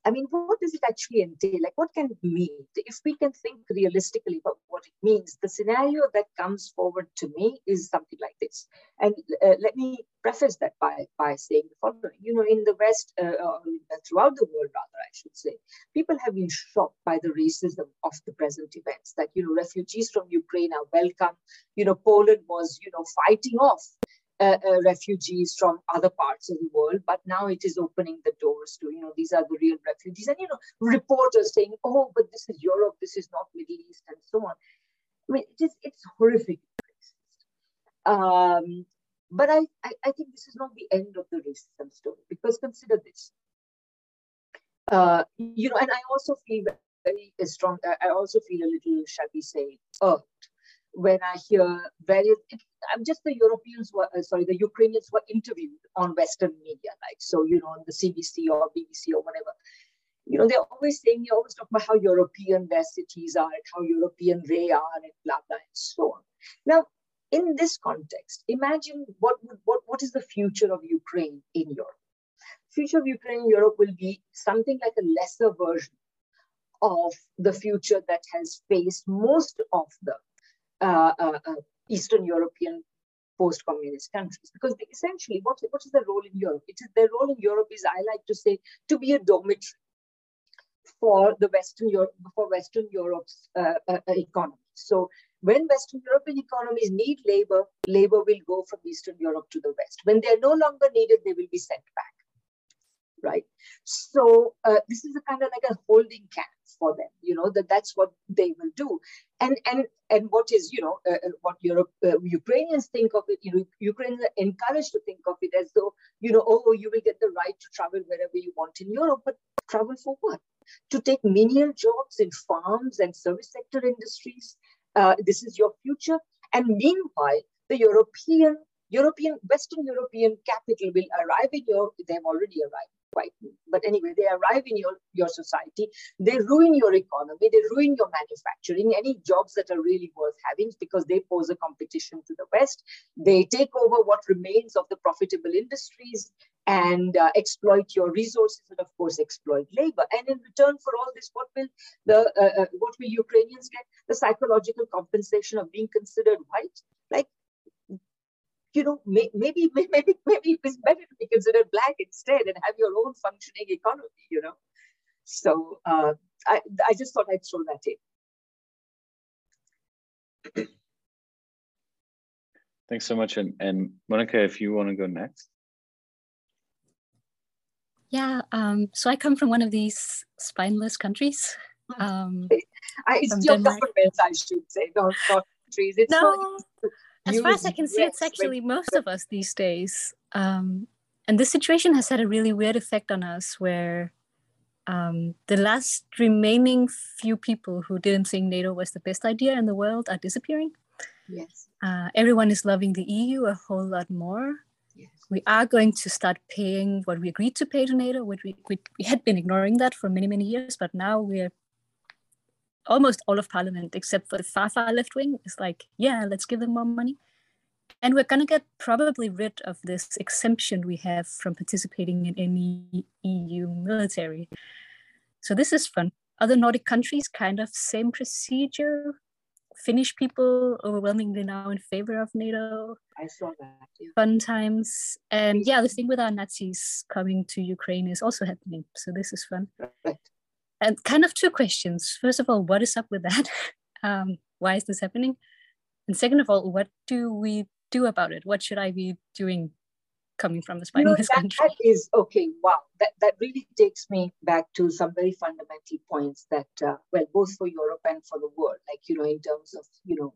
I mean, what does it actually entail? Like, what can it mean? If we can think realistically about what it means, the scenario that comes forward to me is something like this. And uh, let me preface that by, by saying the following. You know, in the West, uh, throughout the world, rather, I should say, people have been shocked by the racism of the present events. That, you know, refugees from Ukraine are welcome. You know, Poland was, you know, fighting off uh, uh, refugees from other parts of the world, but now it is opening the doors to, you know, these are the real refugees. And, you know, reporters saying, oh, but this is Europe, this is not Middle East, and so on. I mean, it is, it's horrific. Um, but I, I, I, think this is not the end of the racism story because consider this. Uh, you know, and I also feel very strong, I also feel a little, shall we say, irked when I hear various, I'm just the Europeans were, uh, sorry, the Ukrainians were interviewed on Western media, like, so, you know, on the CBC or BBC or whatever. You know, they're always saying, you always talk about how European their cities are and how European they are and blah, blah, and so on. Now, in this context, imagine what, would, what, what is the future of Ukraine in Europe? Future of Ukraine in Europe will be something like a lesser version of the future that has faced most of the uh, uh, uh, Eastern European post-communist countries because they, essentially what, what is their role in Europe? It is their role in Europe is I like to say to be a dormitory for the Western Europe for Western Europe's uh, uh, economy. So when Western European economies need labor, labor will go from Eastern Europe to the West. When they are no longer needed, they will be sent back. Right. So uh, this is a kind of like a holding camp for them you know that that's what they will do. And and and what is you know uh, uh, what Europe uh, Ukrainians think of it you know Ukrainians are encouraged to think of it as though you know oh you will get the right to travel wherever you want in Europe but travel for what? To take menial jobs in farms and service sector industries. Uh, this is your future. And meanwhile the European European Western European capital will arrive in Europe. They've already arrived quite but anyway they arrive in your your society they ruin your economy they ruin your manufacturing any jobs that are really worth having because they pose a competition to the west. They take over what remains of the profitable industries and uh, exploit your resources and of course exploit labor. And in return for all this what will the uh, uh, what will ukrainians get? The psychological compensation of being considered white? Like you know, may, maybe maybe maybe it's better to be considered black instead and have your own functioning economy. You know, so uh, I I just thought I'd throw that in. Thanks so much, and and Monica, if you want to go next. Yeah, um, so I come from one of these spineless countries. Um, I, it's your Denmark. government, I should say, not, not countries. It's no, not, as far as I can see, it's actually most of us these days. Um, and this situation has had a really weird effect on us where um, the last remaining few people who didn't think NATO was the best idea in the world are disappearing. Yes. Uh, everyone is loving the EU a whole lot more. Yes. We are going to start paying what we agreed to pay to NATO, which we, we, we had been ignoring that for many, many years, but now we're almost all of parliament, except for the far, far left wing, is like, yeah, let's give them more money. And we're going to get probably rid of this exemption we have from participating in any EU military. So this is fun. Other Nordic countries, kind of same procedure. Finnish people overwhelmingly now in favor of NATO. I saw that. Yeah. Fun times. And yeah, the thing with our Nazis coming to Ukraine is also happening. So this is fun. Right. And kind of two questions. First of all, what is up with that? um, why is this happening? And second of all, what do we do about it? What should I be doing coming from a spineless you know, country? That is okay. Wow, that that really takes me back to some very fundamental points that, uh, well, both for Europe and for the world, like you know, in terms of you know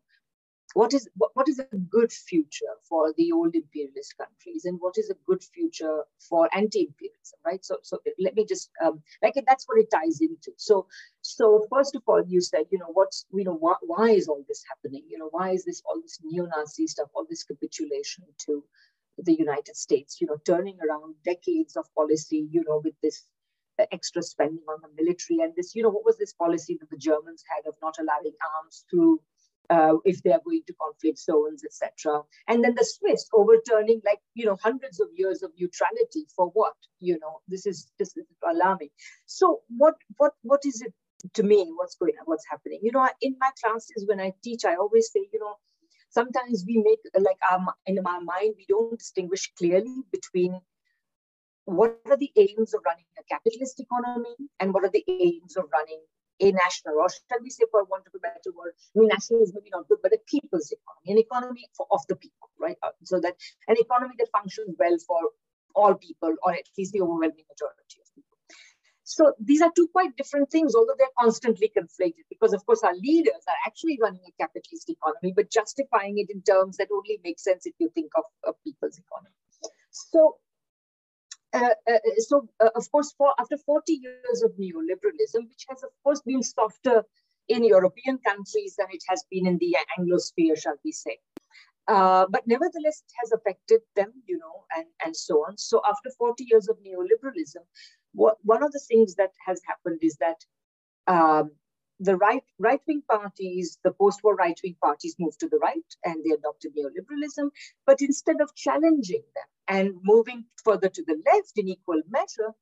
what is what, is a good future for the old imperialist countries and what is a good future for anti-imperialism right? So so let me just um, like that's what it ties into. So so first of all you said you know what's you know why, why is all this happening? You know why is this all this neo-nazi stuff all this capitulation to the united states? You know turning around decades of policy you know with this uh, extra spending on the military and this you know what was this policy that the germans had of not allowing arms through uh, if they are going to conflict zones, etc. And then the Swiss overturning like you know hundreds of years of neutrality for what? You know, this is is alarming. So what what what is it to me? What's going on? What's happening? You know, in my classes when I teach, I always say, you know, sometimes we make like our in our mind we don't distinguish clearly between what are the aims of running a capitalist economy and what are the aims of running a national, or shall we say, for want of a better word, I mean, national is maybe not good, but a people's economy, an economy for, of the people, right? Uh, so that an economy that functions well for all people, or at least the overwhelming majority of people. So these are two quite different things, although they're constantly conflated, because of course our leaders are actually running a capitalist economy, but justifying it in terms that only make sense if you think of a people's economy. So uh, uh, so, uh, of course, for after 40 years of neoliberalism, which has, of course, been softer in European countries than it has been in the Anglosphere, shall we say. Uh, but nevertheless, it has affected them, you know, and, and so on. So after 40 years of neoliberalism, what, one of the things that has happened is that um, the right right wing parties, the post-war right wing parties moved to the right and they adopted neoliberalism. But instead of challenging them and moving further to the left in equal measure,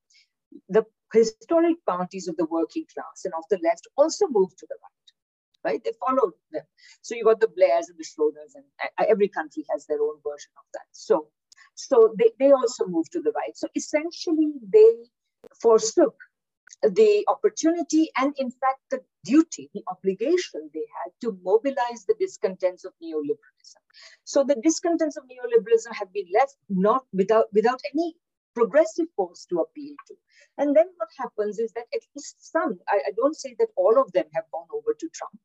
the historic parties of the working class and of the left also moved to the right. Right? They followed them. So you got the Blairs and the Schroders, and uh, every country has their own version of that. So, so they, they also moved to the right. So essentially, they forsook the opportunity and, in fact, the duty, the obligation they had to mobilize the discontents of neoliberalism. So the discontents of neoliberalism have been left not without, without any progressive force to appeal to. And then what happens is that at least some, I, I don't say that all of them have gone over to Trump,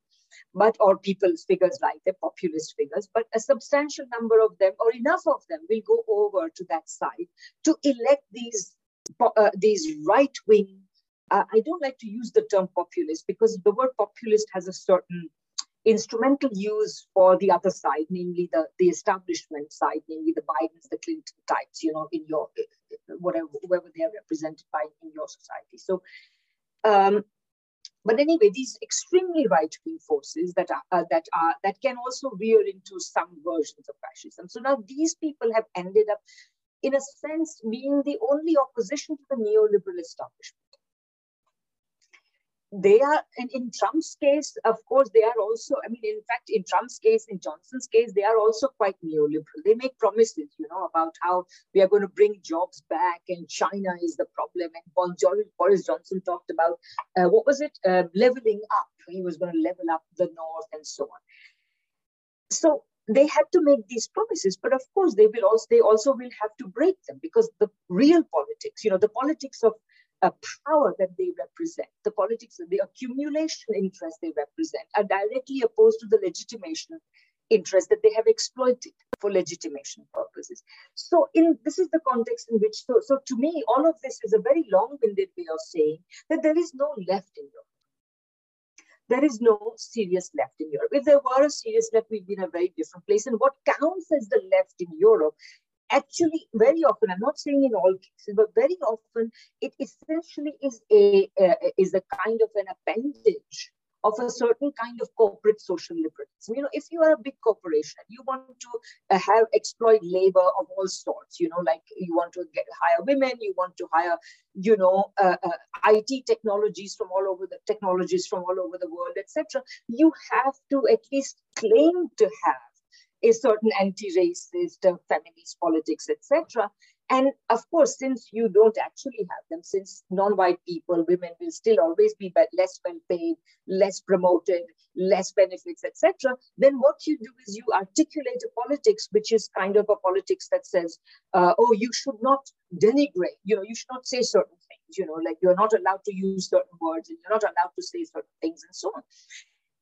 but or people's figures like the populist figures, but a substantial number of them, or enough of them, will go over to that side to elect these uh, these right wing uh, I don't like to use the term populist because the word populist has a certain instrumental use for the other side, namely the, the establishment side, namely the Bidens, the Clinton types, you know, in your whatever whoever they are represented by in your society. So, um, but anyway, these extremely right-wing forces that are uh, that are that can also veer into some versions of fascism. So now these people have ended up, in a sense, being the only opposition to the neoliberal establishment they are and in trump's case of course they are also i mean in fact in trump's case in johnson's case they are also quite neoliberal. They make promises you know about how we are going to bring jobs back and china is the problem. And boris johnson talked about uh, what was it? Uh, leveling up. He was going to level up the north and so on. So they had to make these promises but of course they will also they also will have to break them because the real politics you know the politics of uh, power that they represent, the politics, of the accumulation interest they represent, are directly opposed to the legitimation interest that they have exploited for legitimation purposes. So, in this is the context in which, so, so to me, all of this is a very long-winded way of saying that there is no left in Europe. there is no serious left in Europe. If there were a serious left, we'd be in a very different place. And what counts as the left in Europe actually very often i'm not saying in all cases but very often it essentially is a uh, is a kind of an appendage of a certain kind of corporate social liberalism. You know, if you are a big corporation, you want to uh, have exploit labor of all sorts. You know, like you want to get hire women, you want to hire, you know, uh, uh, IT technologies from all over the technologies from all over the world, etc. You have to at least claim to have a certain anti-racist, uh, feminist politics, etc. And of course, since you don't actually have them, since non-white people, women will still always be less well paid, less promoted, less benefits, etc., then what you do is you articulate a politics which is kind of a politics that says, uh, oh, you should not denigrate, you know, you should not say certain things, you know, like you're not allowed to use certain words and you're not allowed to say certain things and so on.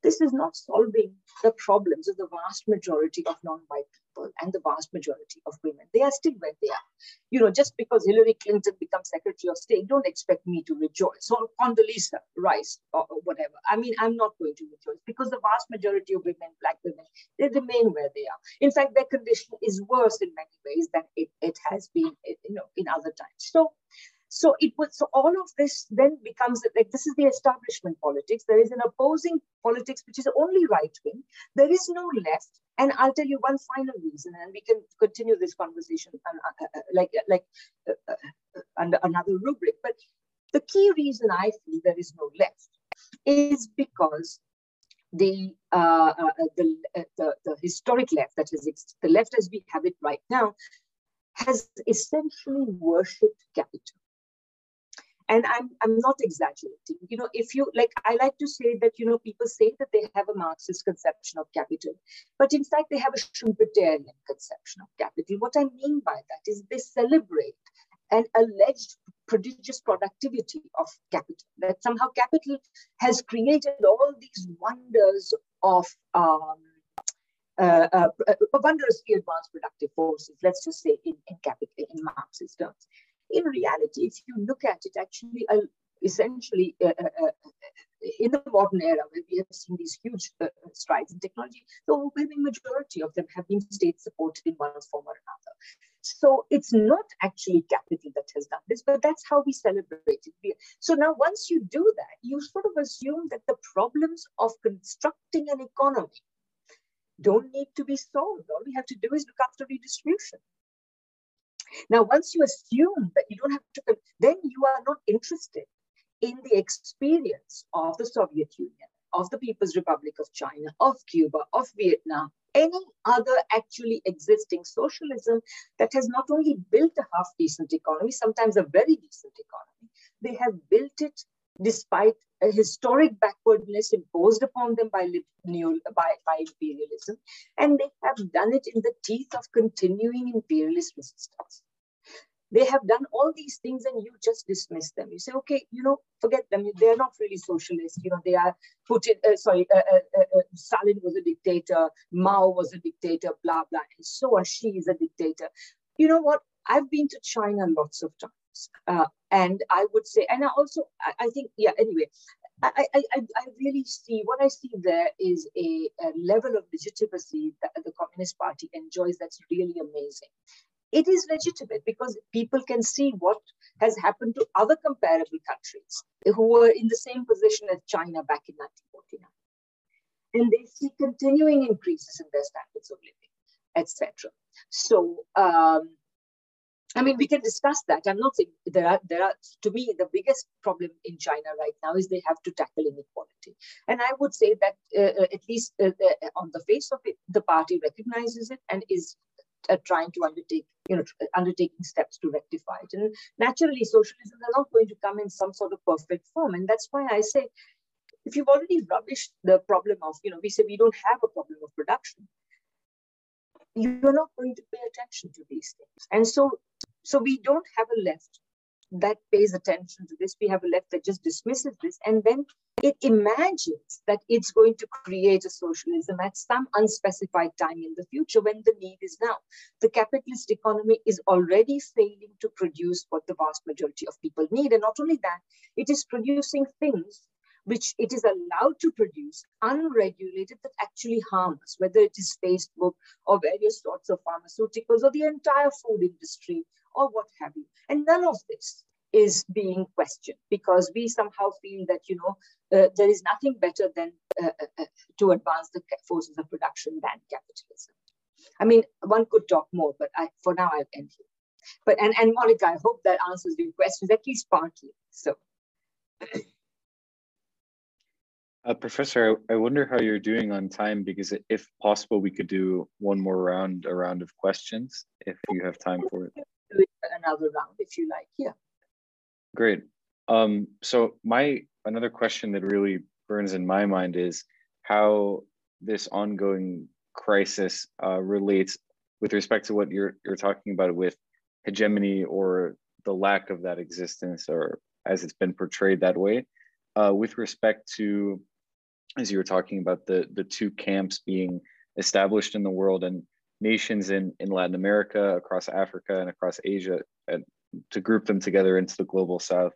This is not solving the problems of the vast majority of non-white people and the vast majority of women. They are still where they are. You know, just because Hillary Clinton becomes Secretary of State, don't expect me to rejoice. Or Condoleezza Rice or, or whatever. I mean, I'm not going to rejoice because the vast majority of women, black women, they remain where they are. In fact, their condition is worse in many ways than it, it has been, you know, in other times. So so it was so all of this then becomes like this is the establishment politics. There is an opposing politics which is only right wing. There is no left. And I'll tell you one final reason, and we can continue this conversation uh, uh, uh, like like uh, uh, under another rubric. But the key reason I feel there is no left is because the, uh, the, the, the historic left, that is the left as we have it right now, has essentially worshipped capital and I'm, I'm not exaggerating you know if you like i like to say that you know people say that they have a marxist conception of capital but in fact they have a schumpeterian conception of capital what i mean by that is they celebrate an alleged prodigious productivity of capital that somehow capital has created all these wonders of um, uh, uh, uh wondrously advanced productive forces, let's just say in, in capital, in Marxist terms. In reality, if you look at it, actually, uh, essentially, uh, uh, uh, in the modern era, where we have seen these huge uh, strides in technology, the overwhelming majority of them have been state supported in one form or another. So it's not actually capital that has done this, but that's how we celebrate it. So now, once you do that, you sort of assume that the problems of constructing an economy don't need to be solved. All we have to do is look after redistribution. Now, once you assume that you don't have to, then you are not interested in the experience of the Soviet Union, of the People's Republic of China, of Cuba, of Vietnam, any other actually existing socialism that has not only built a half decent economy, sometimes a very decent economy, they have built it despite a historic backwardness imposed upon them by, by, by imperialism. And they have done it in the teeth of continuing imperialist resistance. They have done all these things and you just dismiss them. You say, okay, you know, forget them. They're not really socialist. You know, they are put in, uh, sorry, uh, uh, uh, uh Stalin was a dictator, Mao was a dictator, blah, blah, and so. Xi is a dictator. You know what? I've been to China lots of times. Uh, and I would say, and I also, I, I think, yeah, anyway, I, I, I really see what I see there is a, a level of legitimacy that the Communist Party enjoys that's really amazing. It is legitimate because people can see what has happened to other comparable countries who were in the same position as China back in 1949. And they see continuing increases in their standards of living, etc. So um, I mean, we can discuss that. I'm not saying there are there are to me the biggest problem in China right now is they have to tackle inequality, and I would say that uh, uh at least uh, uh, on the face of it, the party recognizes it and is uh, trying to undertake you know undertaking steps to rectify it. And naturally, socialism is not going to come in some sort of perfect form, and that's why I say. If you've already rubbished the problem of, you know, we say we don't have a problem of production, you're not going to pay attention to these things. And so, so we don't have a left that pays attention to this. We have a left that just dismisses this. And then it imagines that it's going to create a socialism at some unspecified time in the future when the need is now. The capitalist economy is already failing to produce what the vast majority of people need. And not only that, it is producing things which it is allowed to produce unregulated that actually harms, whether it is Facebook or various sorts of pharmaceuticals or the entire food industry or what have you. And none of this is being questioned because we somehow feel that, you know, uh, there is nothing better than uh, uh, uh to advance the forces of production than capitalism. I mean, one could talk more, but I, for now I'll end here. But and, and Monica, I hope that answers your questions, at least partly. So uh, Professor, I, I wonder how you're doing on time because if possible, we could do one more round, a round of questions if you have time for it. Another round, if you like. Yeah. Great. Um, so my another question that really burns in my mind is how this ongoing crisis uh, relates with respect to what you're you're talking about with hegemony or the lack of that existence or as it's been portrayed that way uh, with respect to as you were talking about the the two camps being established in the world and nations in in Latin America, across Africa, and across Asia, and to group them together into the global South,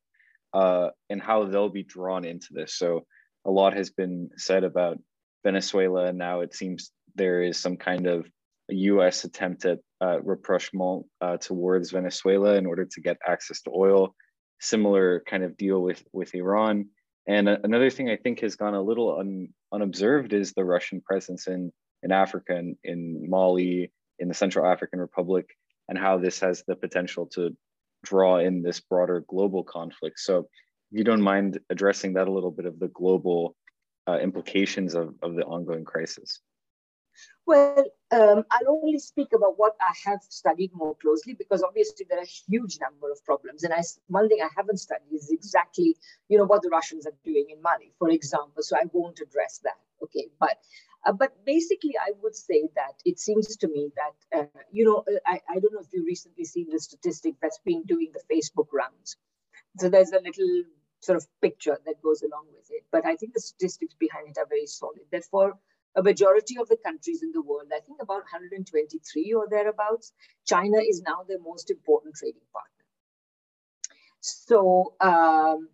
uh, and how they'll be drawn into this. So a lot has been said about Venezuela, and now it seems there is some kind of U.S. attempt at uh, rapprochement uh, towards Venezuela in order to get access to oil. Similar kind of deal with with Iran and another thing I think has gone a little un, unobserved is the Russian presence in, in Africa and in Mali, in the Central African Republic, and how this has the potential to draw in this broader global conflict. So, if you don't mind addressing that a little bit of the global uh, implications of, of the ongoing crisis. Well, um, I'll only speak about what I have studied more closely because obviously there are a huge number of problems. And I, one thing I haven't studied is exactly, you know, what the Russians are doing in Mali, for example. So I won't address that. Okay, but uh, but basically, I would say that it seems to me that uh, you know uh, I, I don't know if you've recently seen the statistic that's been doing the Facebook rounds. So there's a little sort of picture that goes along with it, but I think the statistics behind it are very solid. That for a majority of the countries in the world, I think about 123 or thereabouts, China is now their most important trading partner. So, um,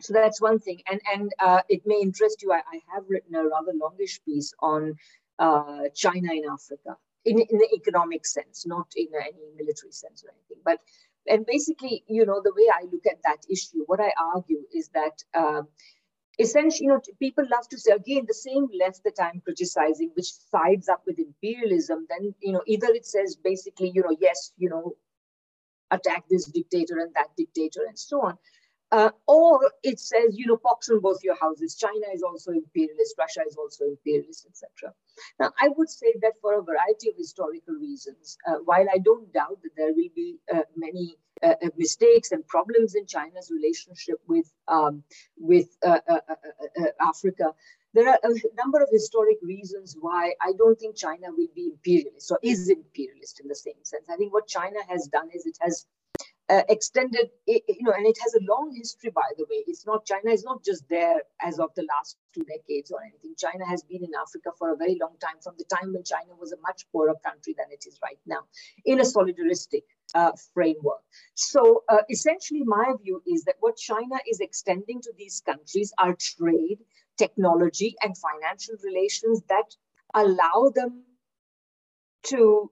so that's one thing, and and uh, it may interest you. I, I, have written a rather longish piece on uh, China in Africa, in in the economic sense, not in any military sense or anything. But and basically, you know, the way I look at that issue, what I argue is that. Uh, essentially, you know, people love to say again the same left that I'm criticizing, which sides up with imperialism. Then, you know, either it says basically, you know, yes, you know, attack this dictator and that dictator and so on. Uh, or it says, you know, pox on both your houses. China is also imperialist, Russia is also imperialist, etc. Now, I would say that for a variety of historical reasons, uh, while I don't doubt that there will be uh, many uh, uh, mistakes and problems in China's relationship with um, with uh, Africa, there are a number of historic reasons why I don't think China will be imperialist or is imperialist in the same sense. I think what China has done is it has uh, extended, you know, and it has a long history, by the way. It's not, China is not just there as of the last two decades or anything. China has been in Africa for a very long time, from the time when China was a much poorer country than it is right now, in a solidaristic uh, framework. So uh, essentially, my view is that what China is extending to these countries are trade, technology, and financial relations that allow them to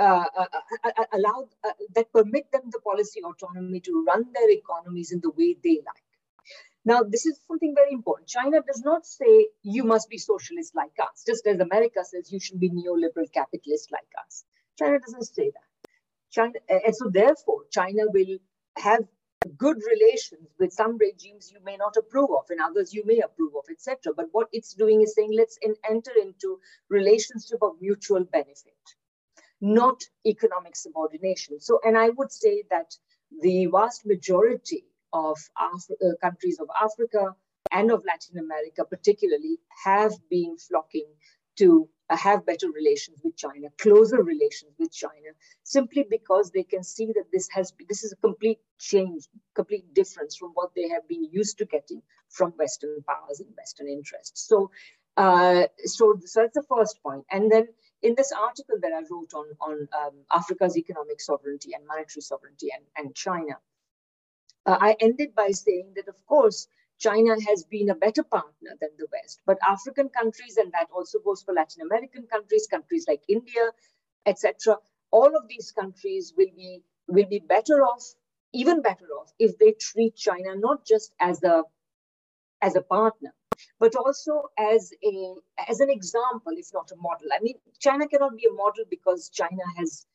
uh, uh, uh, uh allow that permit them the policy autonomy to run their economies in the way they like. Now, this is something very important. China does not say you must be socialist like us, just as America says you should be neoliberal capitalist like us. China doesn't say that. China, and so therefore, China will have good relations with some regimes you may not approve of and others you may approve of, etc. But what it's doing is saying let's enter into relationship of mutual benefit not economic subordination. So, and I would say that the vast majority of Af- uh, countries of Africa and of Latin America, particularly, have been flocking to uh, have better relations with China, closer relations with China, simply because they can see that this has this is a complete change, complete difference from what they have been used to getting from Western powers and Western interests. So, uh, so, so that's the first point. And then in this article that I wrote on, on um, Africa's economic sovereignty and monetary sovereignty and, and China, uh, I ended by saying that, of course, China has been a better partner than the West. But African countries, and that also goes for Latin American countries, countries like India, etc., all of these countries will be will be better off, even better off, if they treat China not just as a as a partner, but also as a as an example, if not a model. I mean, China cannot be a model because China has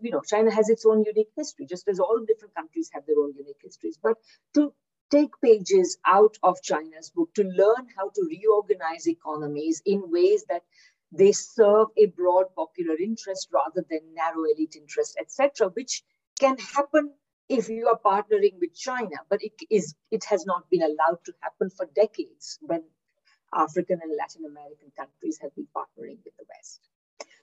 you know china has its own unique history just as all different countries have their own unique histories but to take pages out of China's book to learn how to reorganize economies in ways that they serve a broad popular interest rather than narrow elite interest, etc., which can happen if you are partnering with China, but it is it has not been allowed to happen for decades when African and Latin American countries have been partnering with the West.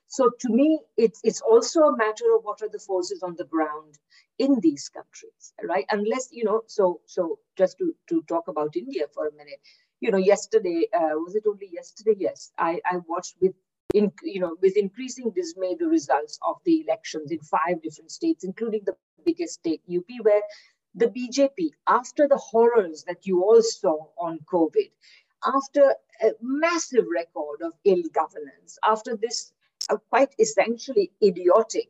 So to me, it's, it's also a matter of what are the forces on the ground in these countries, right? Unless, you know, so so just to, to talk about India for a minute, you know, yesterday, uh, was it only yesterday? Yes, I, I watched with in, you know, with increasing dismay the results of the elections in five different states, including the biggest state, UP, where the BJP, after the horrors that you all saw on COVID, after a massive record of ill governance, after this a quite essentially idiotic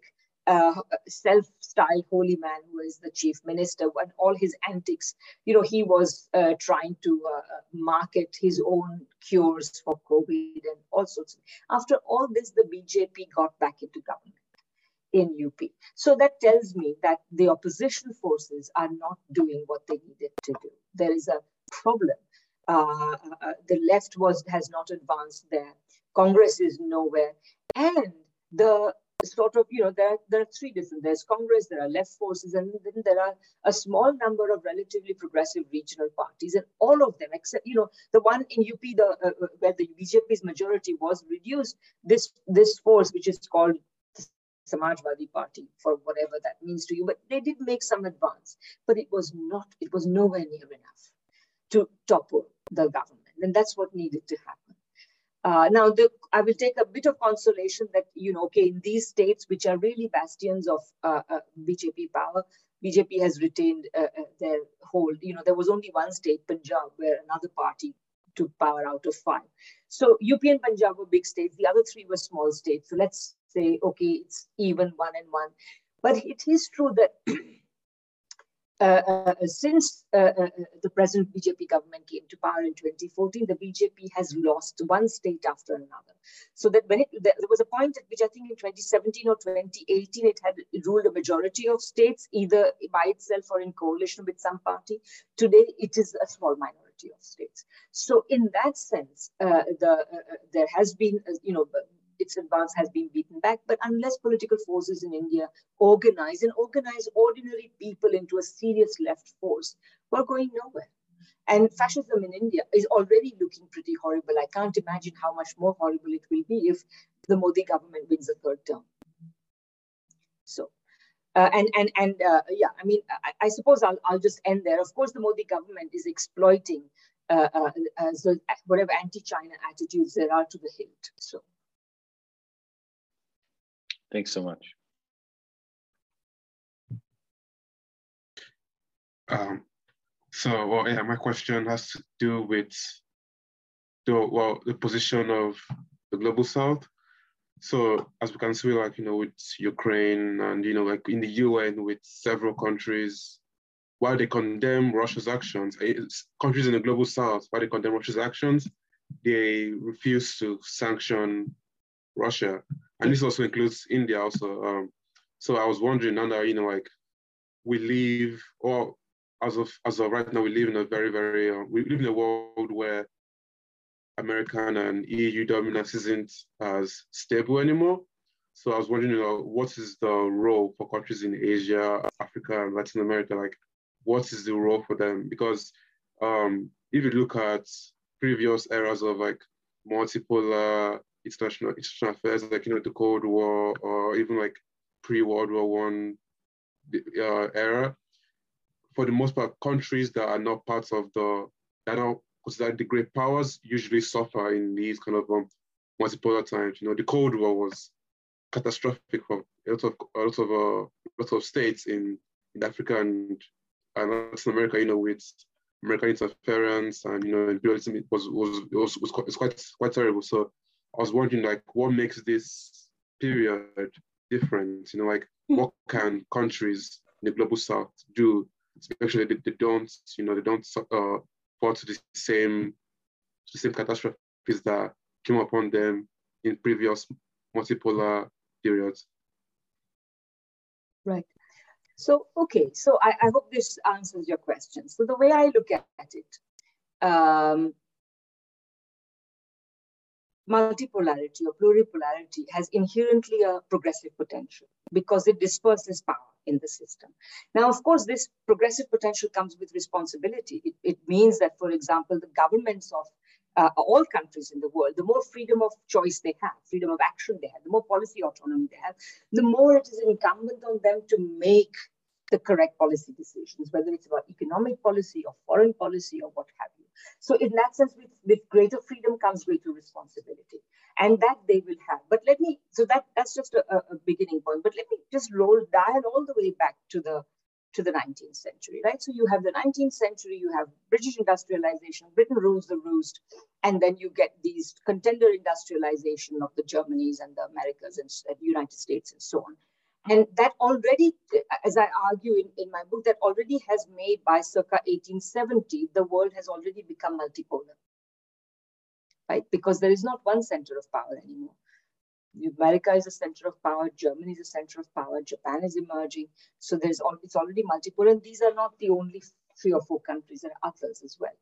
uh, self-styled holy man who is the chief minister and all his antics. You know he was uh, trying to uh, market his own cures for covid and all sorts after all this the bjp got back into government in up so that tells me that the opposition forces are not doing what they needed to do. There is a problem. Uh, uh, the left was has not advanced there. Congress is nowhere. And the sort of, you know, there, there are three different, there's Congress, there are left forces, and then there are a small number of relatively progressive regional parties, and all of them, except, you know, the one in UP, the, uh, uh where the BJP's majority was reduced, this, this force, which is called Samajwadi Party, for whatever that means to you, but they did make some advance, but it was not, it was nowhere near enough to topple the government. And that's what needed to happen. Uh, now, the, I will take a bit of consolation that, you know, okay, in these states, which are really bastions of uh, uh, BJP power, BJP has retained uh, uh, their hold. You know, there was only one state, Punjab, where another party took power out of five. So UP and Punjab were big states. The other three were small states. So let's say, okay, it's even one and one. But it is true that since uh, the present BJP government came to power in 2014, the BJP has lost one state after another. So that when it, there was a point at which I think in 2017 or 2018, it had ruled a majority of states, either by itself or in coalition with some party. Today, it is a small minority of states. So in that sense, uh, the uh, there has been, uh, you know, its advance has been beaten back. But unless political forces in India organize and organize ordinary people into a serious left force, we're going nowhere. And fascism in India is already looking pretty horrible. I can't imagine how much more horrible it will be if the Modi government wins a third term. So, uh, and and and uh, yeah, I mean, I, I, suppose I'll I'll just end there. Of course, the Modi government is exploiting uh, uh, uh so whatever anti-China attitudes there are to the hilt. So. Thanks so much. Um, so, well, yeah, my question has to do with the well, the position of the global south. So, as we can see, like you know, with Ukraine and you know, like in the UN, with several countries, while they condemn Russia's actions, eh, countries in the global south, while they condemn Russia's actions, they refuse to sanction Russia and this also includes India also. Um, so I was wondering, Nanda, you know, like we live, or as of as of right now, we live in a very, very, uh, we live in a world where American and EU dominance isn't as stable anymore. So I was wondering, you know, what is the role for countries in Asia, Africa, and Latin America? Like, what is the role for them? Because um, if you look at previous eras of like multipolar international international affairs, like you know the Cold War or even like pre-World War One uh, era. For the most part, countries that are not part of the that are considered the great powers usually suffer in these kind of um, multipolar times. You know, the Cold War was catastrophic for a lot of a lot of uh, lot of states in, in Africa and, and Latin America. You know, with American interference and you know imperialism was was was, was quite, quite quite terrible. So I was wondering like what makes this period different? You know, like hmm. what can countries in the global south do especially that they, don't, you know, they don't uh, fall to the same the same catastrophes that came upon them in previous multipolar periods. Right. So, okay, so I, I hope this answers your question. So the way I look at it, um, multipolarity or pluripolarity has inherently a progressive potential because it disperses power in the system. Now, of course, this progressive potential comes with responsibility. It, it means that, for example, the governments of uh, all countries in the world, the more freedom of choice they have, freedom of action they have, the more policy autonomy they have, the more it is incumbent on them to make the correct policy decisions, whether it's about economic policy or foreign policy or what have you. So in that sense, with, with greater freedom comes greater responsibility. And that they will have. But let me, so that that's just a, a beginning point. But let me just roll dial all the way back to the to the 19th century, right? So you have the 19th century, you have British industrialization, Britain rules the roost, and then you get these contender industrialization of the Germanys and the Americas and the United States and so on. And that already, as I argue in, in my book, that already has made by circa 1870, the world has already become multipolar, right? Because there is not one center of power anymore. America is a center of power, Germany is a center of power, Japan is emerging. So there's all, it's already multipolar. And these are not the only three or four countries, there are others as well.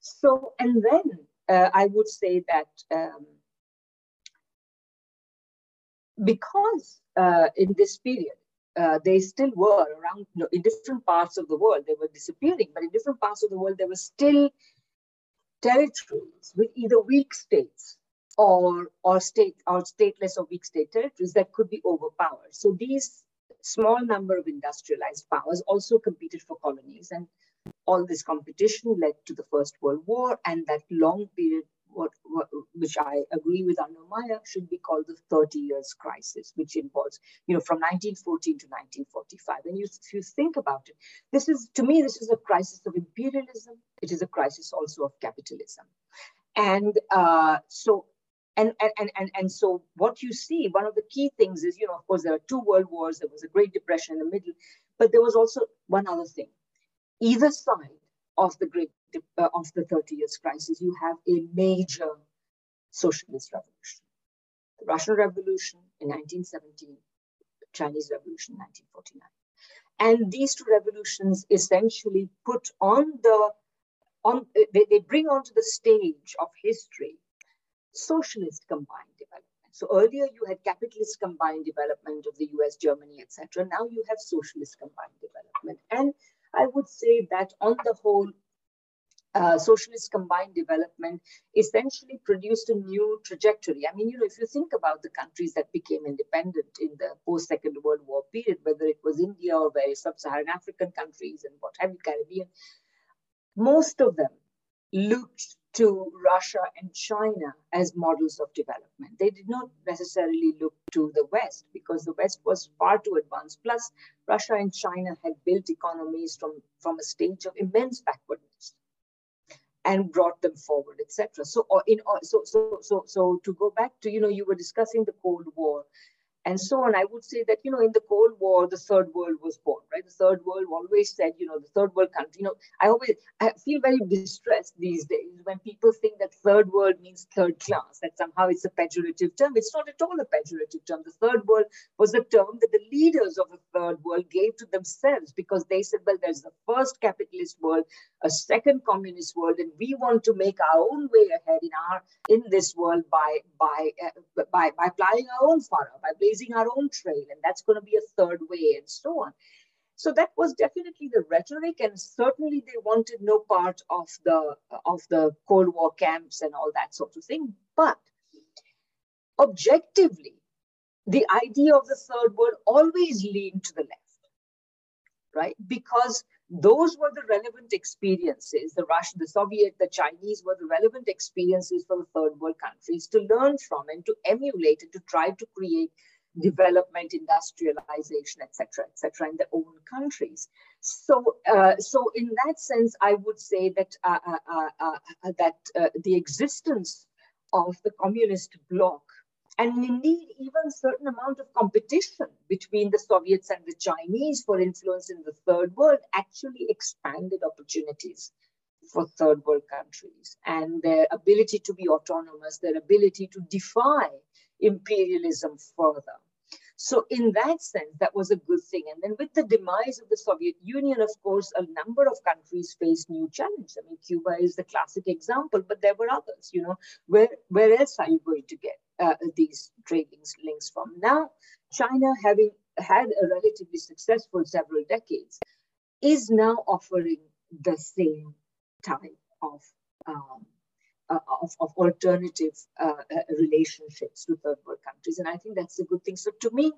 So, and then uh, I would say that um, because uh, in this period, uh, they still were around you know, in different parts of the world. They were disappearing, but in different parts of the world, there were still territories with either weak states or or state or stateless or weak state territories that could be overpowered. So these small number of industrialized powers also competed for colonies, and all this competition led to the First World War and that long period what, what, which I agree with Anna should be called the 30 years crisis, which involves, you know, from 1914 to 1945. And you, if you think about it, this is, to me, this is a crisis of imperialism. It is a crisis also of capitalism. And uh, so, and, and, and, and so what you see, one of the key things is, you know, of course, there are two world wars, there was a Great Depression in the middle, but there was also one other thing. Either side of the Great uh, of the 30 years crisis, you have a major socialist revolution. The Russian Revolution in 1917, the Chinese Revolution in 1949. And these two revolutions essentially put on the, on they, they bring onto the stage of history socialist combined development. So earlier you had capitalist combined development of the US, Germany, etc. Now you have socialist combined development. And I would say that on the whole, uh, socialist combined development essentially produced a new trajectory. I mean, you know, if you think about the countries that became independent in the post Second World War period, whether it was India or various sub Saharan African countries and what have you, Caribbean, most of them looked to Russia and China as models of development. They did not necessarily look to the West because the West was far too advanced. Plus, Russia and China had built economies from, from a stage of immense backwardness and brought them forward, etc. So, in so so so so to go back to you know you were discussing the Cold War, and so on. I would say that, you know, in the Cold War, the third world was born, right? The third world always said, you know, the third world country, you know, I always I feel very distressed these days when people think that third world means third class, that somehow it's a pejorative term. It's not at all a pejorative term. The third world was a term that the leaders of the third world gave to themselves because they said, well, there's the first capitalist world, a second communist world, and we want to make our own way ahead in our in this world by by uh, by by plying our own furrow, by blazing our own trail, and that's going to be a third way, and so on. So that was definitely the rhetoric, and certainly they wanted no part of the of the Cold War camps and all that sort of thing. But objectively, the idea of the third world always leaned to the left, right? Because those were the relevant experiences. The Russian, the Soviet, the Chinese were the relevant experiences for the third world countries to learn from and to emulate and to try to create development, industrialization, etc., etc., in their own countries. So, uh, so in that sense, I would say that uh, uh, uh, uh that the existence of the communist bloc and indeed even certain amount of competition between the Soviets and the Chinese for influence in the third world actually expanded opportunities for third world countries and their ability to be autonomous, their ability to defy imperialism further. So, in that sense, that was a good thing. And then, with the demise of the Soviet Union, of course, a number of countries faced new challenges. I mean, Cuba is the classic example, but there were others. You know, where where else are you going to get uh, these trading links from? Now, China, having had a relatively successful several decades, is now offering the same type of um, of, of, alternative uh, uh, relationships to third world countries. And I think that's a good thing. So to me,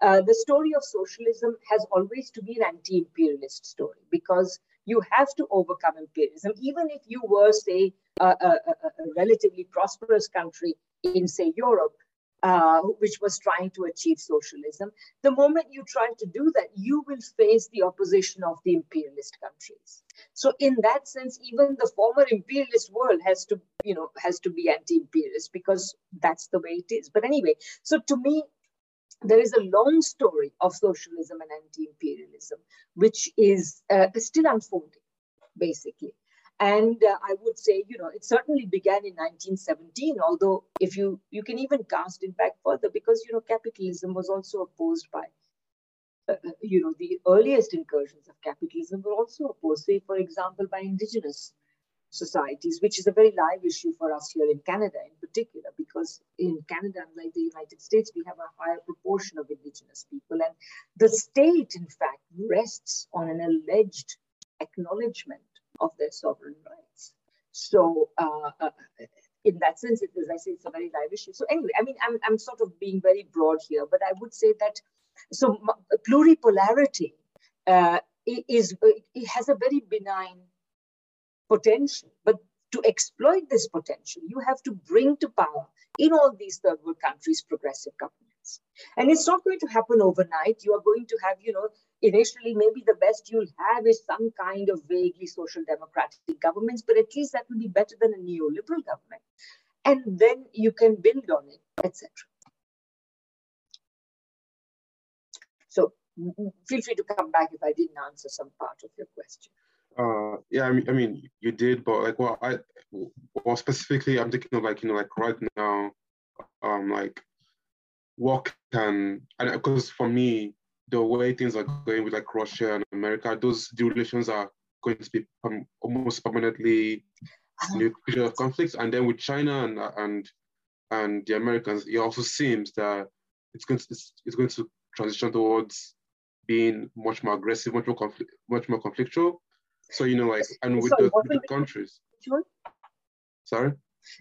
uh, the story of socialism has always to be an anti-imperialist story because you have to overcome imperialism. Even if you were, say, a, a, a relatively prosperous country in, say, Europe, uh, which was trying to achieve socialism. The moment you try to do that, you will face the opposition of the imperialist countries. So, in that sense, even the former imperialist world has to, you know, has to be anti-imperialist because that's the way it is. But anyway, so to me, there is a long story of socialism and anti-imperialism, which is uh, still unfolding, basically. And uh, I would say, you know, it certainly began in 1917, although if you, you can even cast it back further because, you know, capitalism was also opposed by, uh, uh, you know, the earliest incursions of capitalism were also opposed, say, for example, by indigenous societies, which is a very live issue for us here in Canada in particular, because in Canada, unlike the United States, we have a higher proportion of indigenous people. And the state, in fact, rests on an alleged acknowledgement of their sovereign rights. So, uh, uh, in that sense, it, as I say, it's a very live issue. So, anyway, I mean, I'm, I'm sort of being very broad here, but I would say that so pluripolarity uh, is it has a very benign potential, but to exploit this potential, you have to bring to power in all these third world countries progressive governments. And it's not going to happen overnight. You are going to have, you know, initially maybe the best you'll have is some kind of vaguely social democratic governments, but at least that will be better than a neoliberal government. And then you can build on it, etc. So feel free to come back if I didn't answer some part of your question. Uh, yeah, I mean, I mean, you did, but like, well, I, well, specifically, I'm thinking of like, you know, like right now, um, like, what can, and because for me, the way things are going with like Russia and America, those relations are going to be um, almost permanently uh-huh. nuclear conflicts. And then with China and and and the Americans, it also seems that it's going to it's, it's going to transition towards being much more aggressive, much more conflict, much more conflictual. So you know, like, and with Sorry, the, with the countries. Sorry.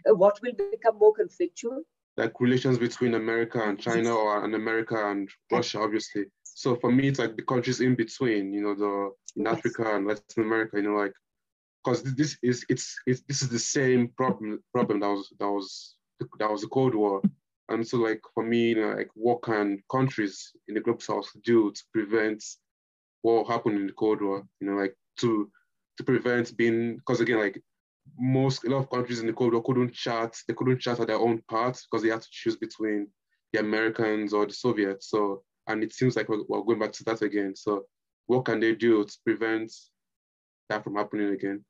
Uh, what will become more conflictual? Like relations between America and China, or and America and Russia, obviously. So for me, it's like the countries in between, you know, the in Africa and Latin America, you know, like because this is it's, it's this is the same problem problem that was that was that was the Cold War. And so like for me, you know, like what can countries in the global south do to prevent what happened in the Cold War? You know, like to to prevent being because again, like most a lot of countries in the Cold War couldn't chat, they couldn't chat at their own parts because they had to choose between the Americans or the Soviets. So and it seems like we're, we're going back to that again. So what can they do to prevent that from happening again?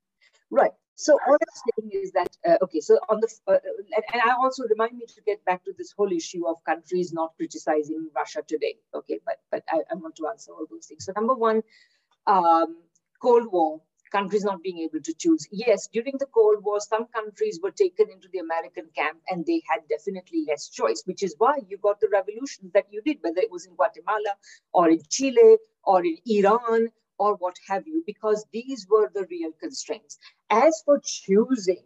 Right. So all I'm saying is that uh, okay. So on the uh, and, and, I also remind me to get back to this whole issue of countries not criticizing Russia today. Okay, but but I, I want to answer all those things. So number one, um, Cold War countries not being able to choose. Yes, during the Cold War, some countries were taken into the American camp and they had definitely less choice, which is why you got the revolutions that you did, whether it was in Guatemala or in Chile or in Iran or what have you, because these were the real constraints. As for choosing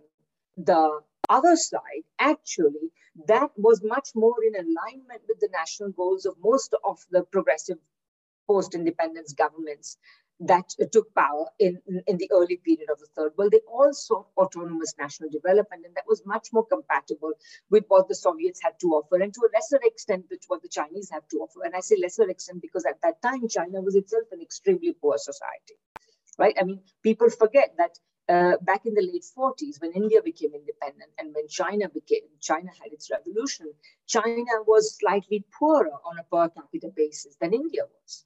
the other side, actually, that was much more in alignment with the national goals of most of the progressive post independence governments that took power in, in the early period of the Third World, they all sought autonomous national development, and that was much more compatible with what the Soviets had to offer, and to a lesser extent, with what the Chinese have to offer. And I say lesser extent because at that time, China was itself an extremely poor society, right? I mean, people forget that uh, back in the late 40s when india became independent and when china became china had its revolution china was slightly poorer on a per capita basis than india was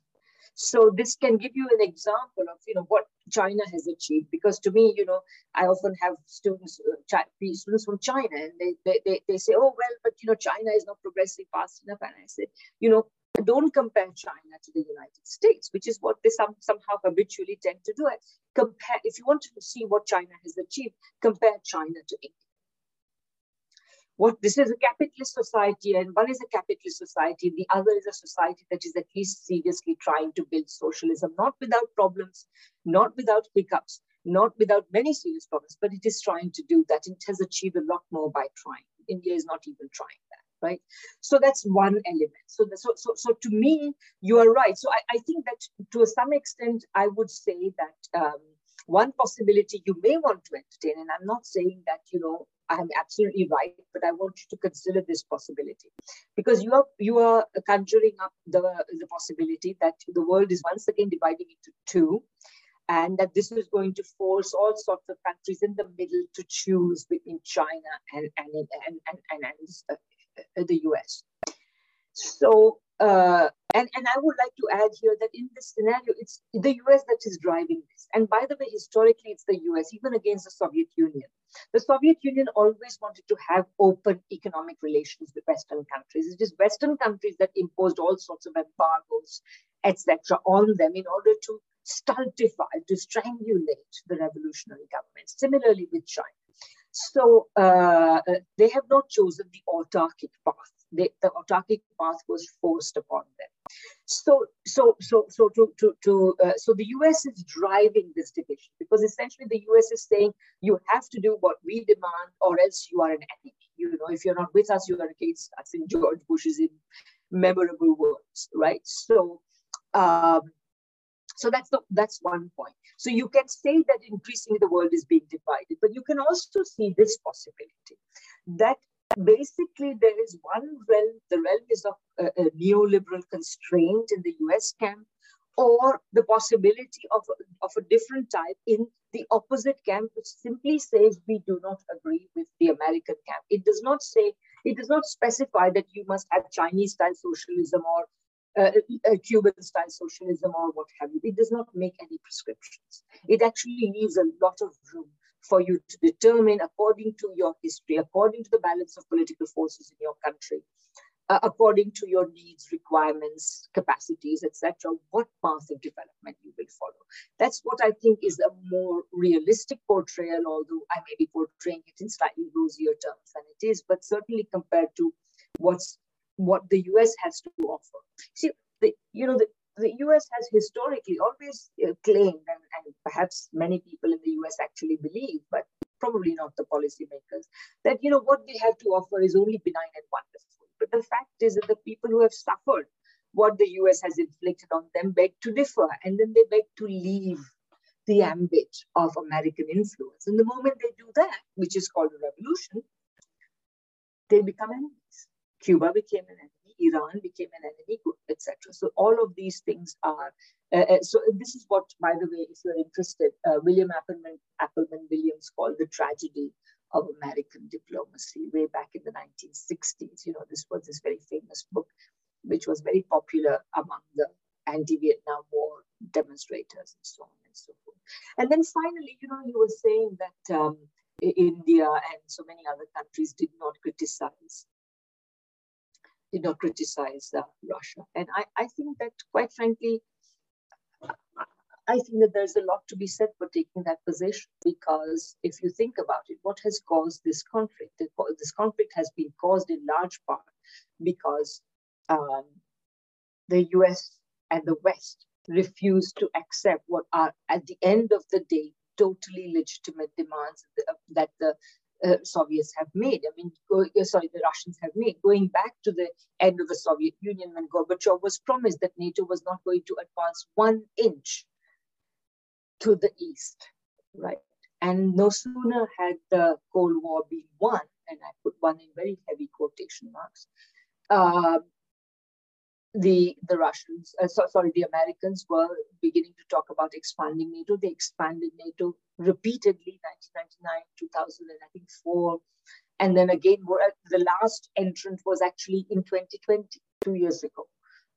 so this can give you an example of you know what China has achieved. Because to me, you know, I often have students uh, students from China, and they, they they they say, oh well, but you know, China is not progressing fast enough. And I said, you know, don't compare China to the United States, which is what they some, somehow habitually tend to do. Compare if you want to see what China has achieved, compare China to India what this is a capitalist society and one is a capitalist society the other is a society that is at least seriously trying to build socialism not without problems not without hiccups not without many serious problems but it is trying to do that. It has achieved a lot more by trying. India is not even trying that right? So that's one element. So so so, so to me you are right. So I, I think that to some extent i would say that um, one possibility you may want to entertain and i'm not saying that you know I'm absolutely right, but I want you to consider this possibility because you are you are conjuring up the, the possibility that the world is once again dividing into two, and that this is going to force all sorts of countries in the middle to choose between China and and and and, and, and uh, the US. So uh, and, and I would like to add here that in this scenario, it's the US that is driving this. And by the way, historically, it's the US, even against the Soviet Union. The Soviet Union always wanted to have open economic relations with Western countries. It is Western countries that imposed all sorts of embargoes, etc., on them in order to stultify, to strangulate the revolutionary government. Similarly with China. So uh, they have not chosen the autarkic path they, the autarkic path was forced upon them. So, so, so, so to, to, to uh, so the U.S. is driving this division because essentially the U.S. is saying you have to do what we demand, or else you are an enemy. You know, if you're not with us, you are against us. In George Bush's memorable words, right? So, um, so that's the that's one point. So you can say that increasingly the world is being divided, but you can also see this possibility that basically there is one realm, the realm is of a, a neoliberal constraint in the US camp, or the possibility of, of a different type in the opposite camp, which simply says we do not agree with the American camp. It does not say, it does not specify that you must have Chinese style socialism or uh, uh, Cuban style socialism or what have you. It does not make any prescriptions. It actually leaves a lot of room for you to determine according to your history, according to the balance of political forces in your country, uh, according to your needs, requirements, capacities, etc., what path of development you will follow. That's what I think is a more realistic portrayal, although I may be portraying it in slightly rosier terms than it is, but certainly compared to what's what the US has to offer. See, the, you know, the, the US has historically always uh, claimed, and, and, perhaps many people in the US actually believe, but probably not the policymakers, that you know what they have to offer is only benign and wonderful. But the fact is that the people who have suffered what the US has inflicted on them beg to differ, and then they beg to leave the ambit of American influence. And the moment they do that, which is called a revolution, they become enemies. Cuba became an enemy. Iran became an enemy, etc. So all of these things are. Uh, uh, so this is what, by the way, if you're interested, uh, William Appleman, Appleman Williams called the tragedy of American diplomacy way back in the 1960s. You know, this was this very famous book, which was very popular among the anti-Vietnam War demonstrators and so on and so forth. And then finally, you know, he was saying that um, India and so many other countries did not criticize did not criticize uh, Russia. And I, I think that, quite frankly, I think that there's a lot to be said for taking that position because if you think about it, what has caused this conflict? This conflict has been caused in large part because um, the US and the West refuse to accept what are, at the end of the day, totally legitimate demands that the uh, Soviets have made. I mean, go, uh, sorry, the Russians have made. Going back to the end of the Soviet Union when Gorbachev was promised that NATO was not going to advance one inch to the east, right? And no sooner had the Cold War been won, and I put one in very heavy quotation marks, uh, the the Russians, uh, so, sorry, the Americans were beginning to talk about expanding NATO. They expanded NATO repeatedly, 1999, 2000, and I think four, and then again, the last entrant was actually in 2020, two years ago,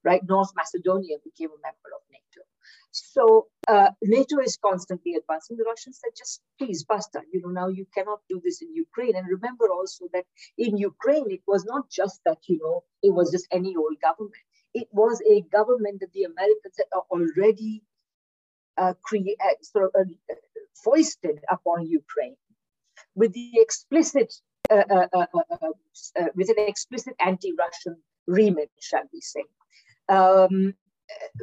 right? North Macedonia became a member of NATO. So uh, NATO is constantly advancing. The Russians said, just please, basta. You know, now you cannot do this in Ukraine. And remember also that in Ukraine, it was not just that, you know, it was just any old government. It was a government that the Americans had already uh, uh, sort of, uh, foisted upon Ukraine with the explicit, uh, uh, with an explicit anti-Russian remit, shall we say, um,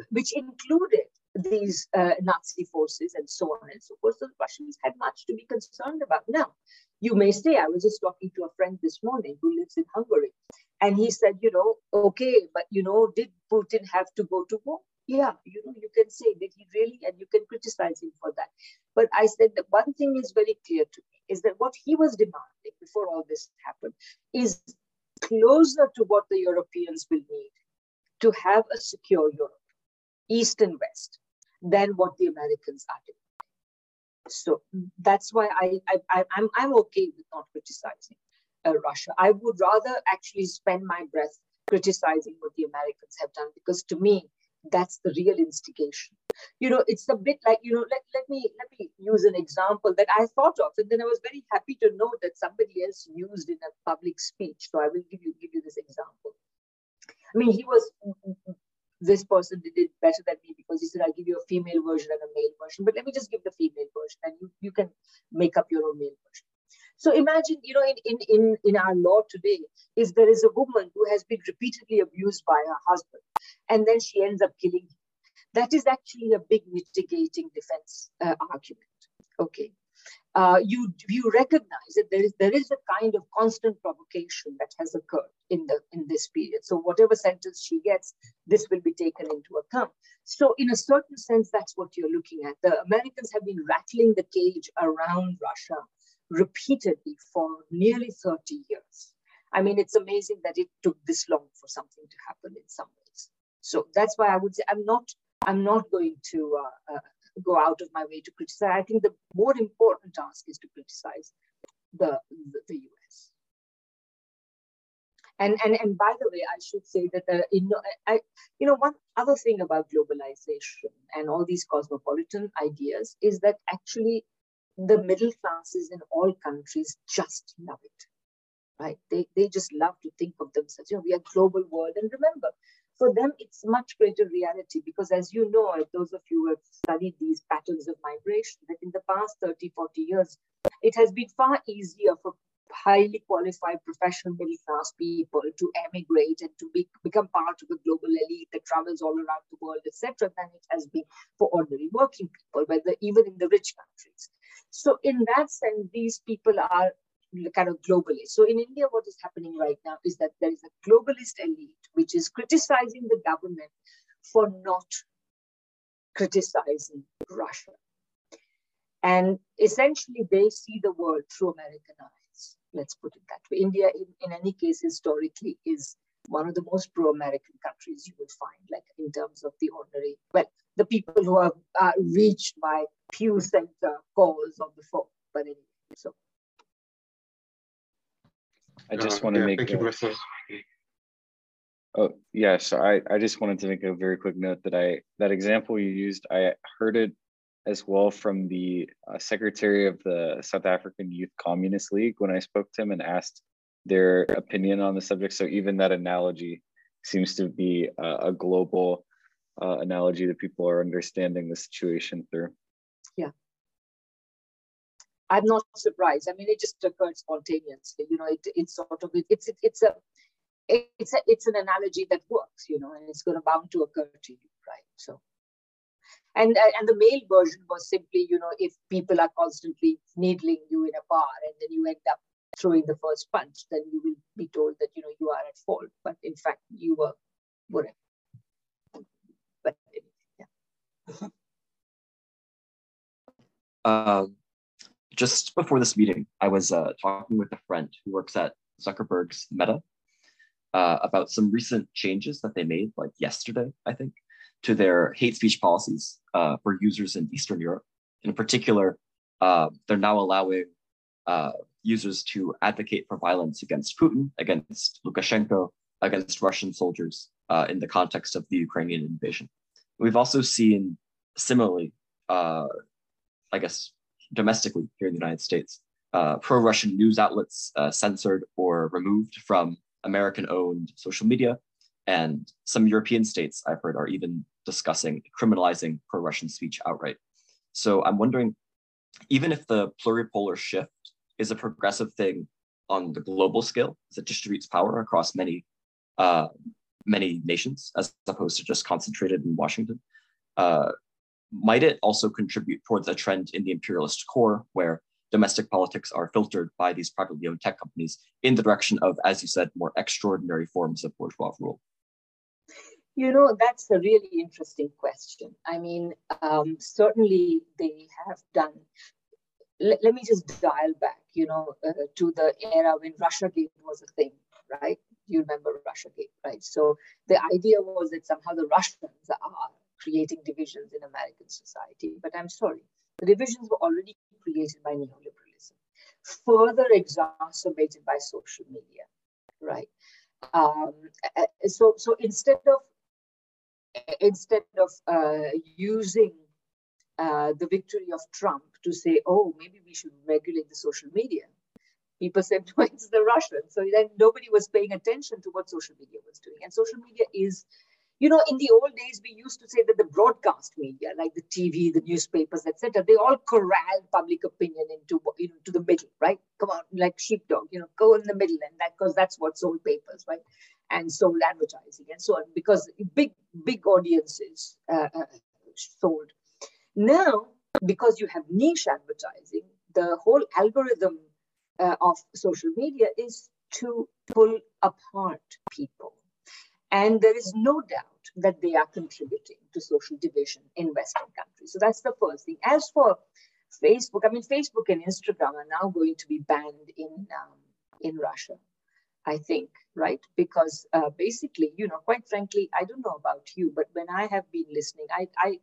which included these uh, Nazi forces and so on and so forth. So the Russians had much to be concerned about. Now, you may say, I was just talking to a friend this morning who lives in Hungary, and he said, you know, okay, but you know, did Putin have to go to war? Yeah, you know, you can say, did he really? And you can criticize him for that. But I said that one thing is very clear to me is that what he was demanding before all this happened is closer to what the Europeans will need to have a secure Europe, East and West than what the Americans are doing. So that's why I, I, I'm I'm okay with not criticizing uh, Russia. I would rather actually spend my breath criticizing what the Americans have done because to me that's the real instigation. You know, it's a bit like you know. Let, let me let me use an example that I thought of, and then I was very happy to know that somebody else used in a public speech. So I will give you give you this example. I mean, he was this person did it better than me because he said, I'll give you a female version and a male version, but let me just give the female version and you, you can make up your own male version. So imagine, you know, in, in, in, in our law today, if there is a woman who has been repeatedly abused by her husband and then she ends up killing him, that is actually a big mitigating defense uh, argument. Okay uh, you you recognize that there is there is a kind of constant provocation that has occurred in the in this period. So whatever sentence she gets, this will be taken into account. So in a certain sense, that's what you're looking at. The Americans have been rattling the cage around Russia repeatedly for nearly 30 years. I mean, it's amazing that it took this long for something to happen in some ways. So that's why I would say I'm not I'm not going to uh, uh, go out of my way to criticize. I think the more important task is to criticize the, the, the US. And, and, and by the way, I should say that uh, know I, you know one other thing about globalization and all these cosmopolitan ideas is that actually the middle classes in all countries just love it, right? They, they just love to think of themselves. You know, we are global world, and remember, for them, it's much greater reality because, as you know, those of you who have studied these patterns of migration, that in the past 30, 40 years, it has been far easier for highly qualified professional middle class people to emigrate and to be, become part of a global elite that travels all around the world, etc., than it has been for ordinary working people, whether even in the rich countries. So, in that sense, these people are kind of globalist. So in India, what is happening right now is that there is a globalist elite which is criticizing the government for not criticizing Russia. And essentially, they see the world through American eyes. Let's put it that way. India, in, in any case, historically, is one of the most pro-American countries you will find, like in terms of the ordinary, well, the people who are, are uh, reached by Pew Center calls on the phone. But anyway, so I just uh, want to yeah, make. Thank a, you, Professor. Oh yeah, so I, I just wanted to make a very quick note that I that example you used, I heard it as well from the uh, secretary of the South African Youth Communist League when I spoke to him and asked their opinion on the subject. So even that analogy seems to be a, a global uh, analogy that people are understanding the situation through. Yeah. I'm not surprised. I mean, it just occurred spontaneously. You know, it, it's sort of it, it's it, it's a it's a it's an analogy that works. You know, and it's going to bound to occur to you, right? So, and uh, and the male version was simply, you know, if people are constantly needling you in a bar and then you end up throwing the first punch, then you will be told that you know you are at fault, but in fact you were whatever. But yeah. Uh, just before this meeting, I was uh, talking with a friend who works at Zuckerberg's Meta uh, about some recent changes that they made, like yesterday, I think, to their hate speech policies uh, for users in Eastern Europe. In particular, uh, they're now allowing uh, users to advocate for violence against Putin, against Lukashenko, against Russian soldiers uh, in the context of the Ukrainian invasion. We've also seen similarly, I guess, domestically here in the United States, uh, pro-Russian news outlets uh, censored or removed from American-owned social media, and some European states I've heard are even discussing criminalizing pro-Russian speech outright. So I'm wondering, even if the pluripolar shift is a progressive thing on the global scale, as it distributes power across many uh, many nations as opposed to just concentrated in Washington. Uh, might it also contribute towards a trend in the imperialist core where domestic politics are filtered by these privately owned tech companies in the direction of, as you said, more extraordinary forms of bourgeois rule? You know, that's a really interesting question. I mean, um, certainly they have done. Let, let me just dial back, you know, uh, to the era when Russia Russiagate was a thing, right? You remember Russia Russiagate, right? So the idea was that somehow the Russians are creating divisions in American society. But I'm sorry, the divisions were already created by neoliberalism, further exacerbated by social media, right? Um, so, so instead of instead of uh, using uh, the victory of Trump to say, oh, maybe we should regulate the social media, people said, no, it's the Russians. So then nobody was paying attention to what social media was doing. And social media is you know, in the old days, we used to say that the broadcast media, like the TV, the newspapers, etc., they all corralled public opinion into you know to the middle, right? Come on, like sheepdog, you know, go in the middle, and that because that's what sold papers, right? And sold advertising and so on, because big big audiences uh, uh, sold. Now, because you have niche advertising, the whole algorithm uh, of social media is to pull apart people and there is no doubt that they are contributing to social division in Western countries. So that's the first thing. As for Facebook, I mean, Facebook and Instagram are now going to be banned in um, in Russia, I think, right? Because uh, basically, you know, quite frankly, I don't know about you, but when I have been listening, I, I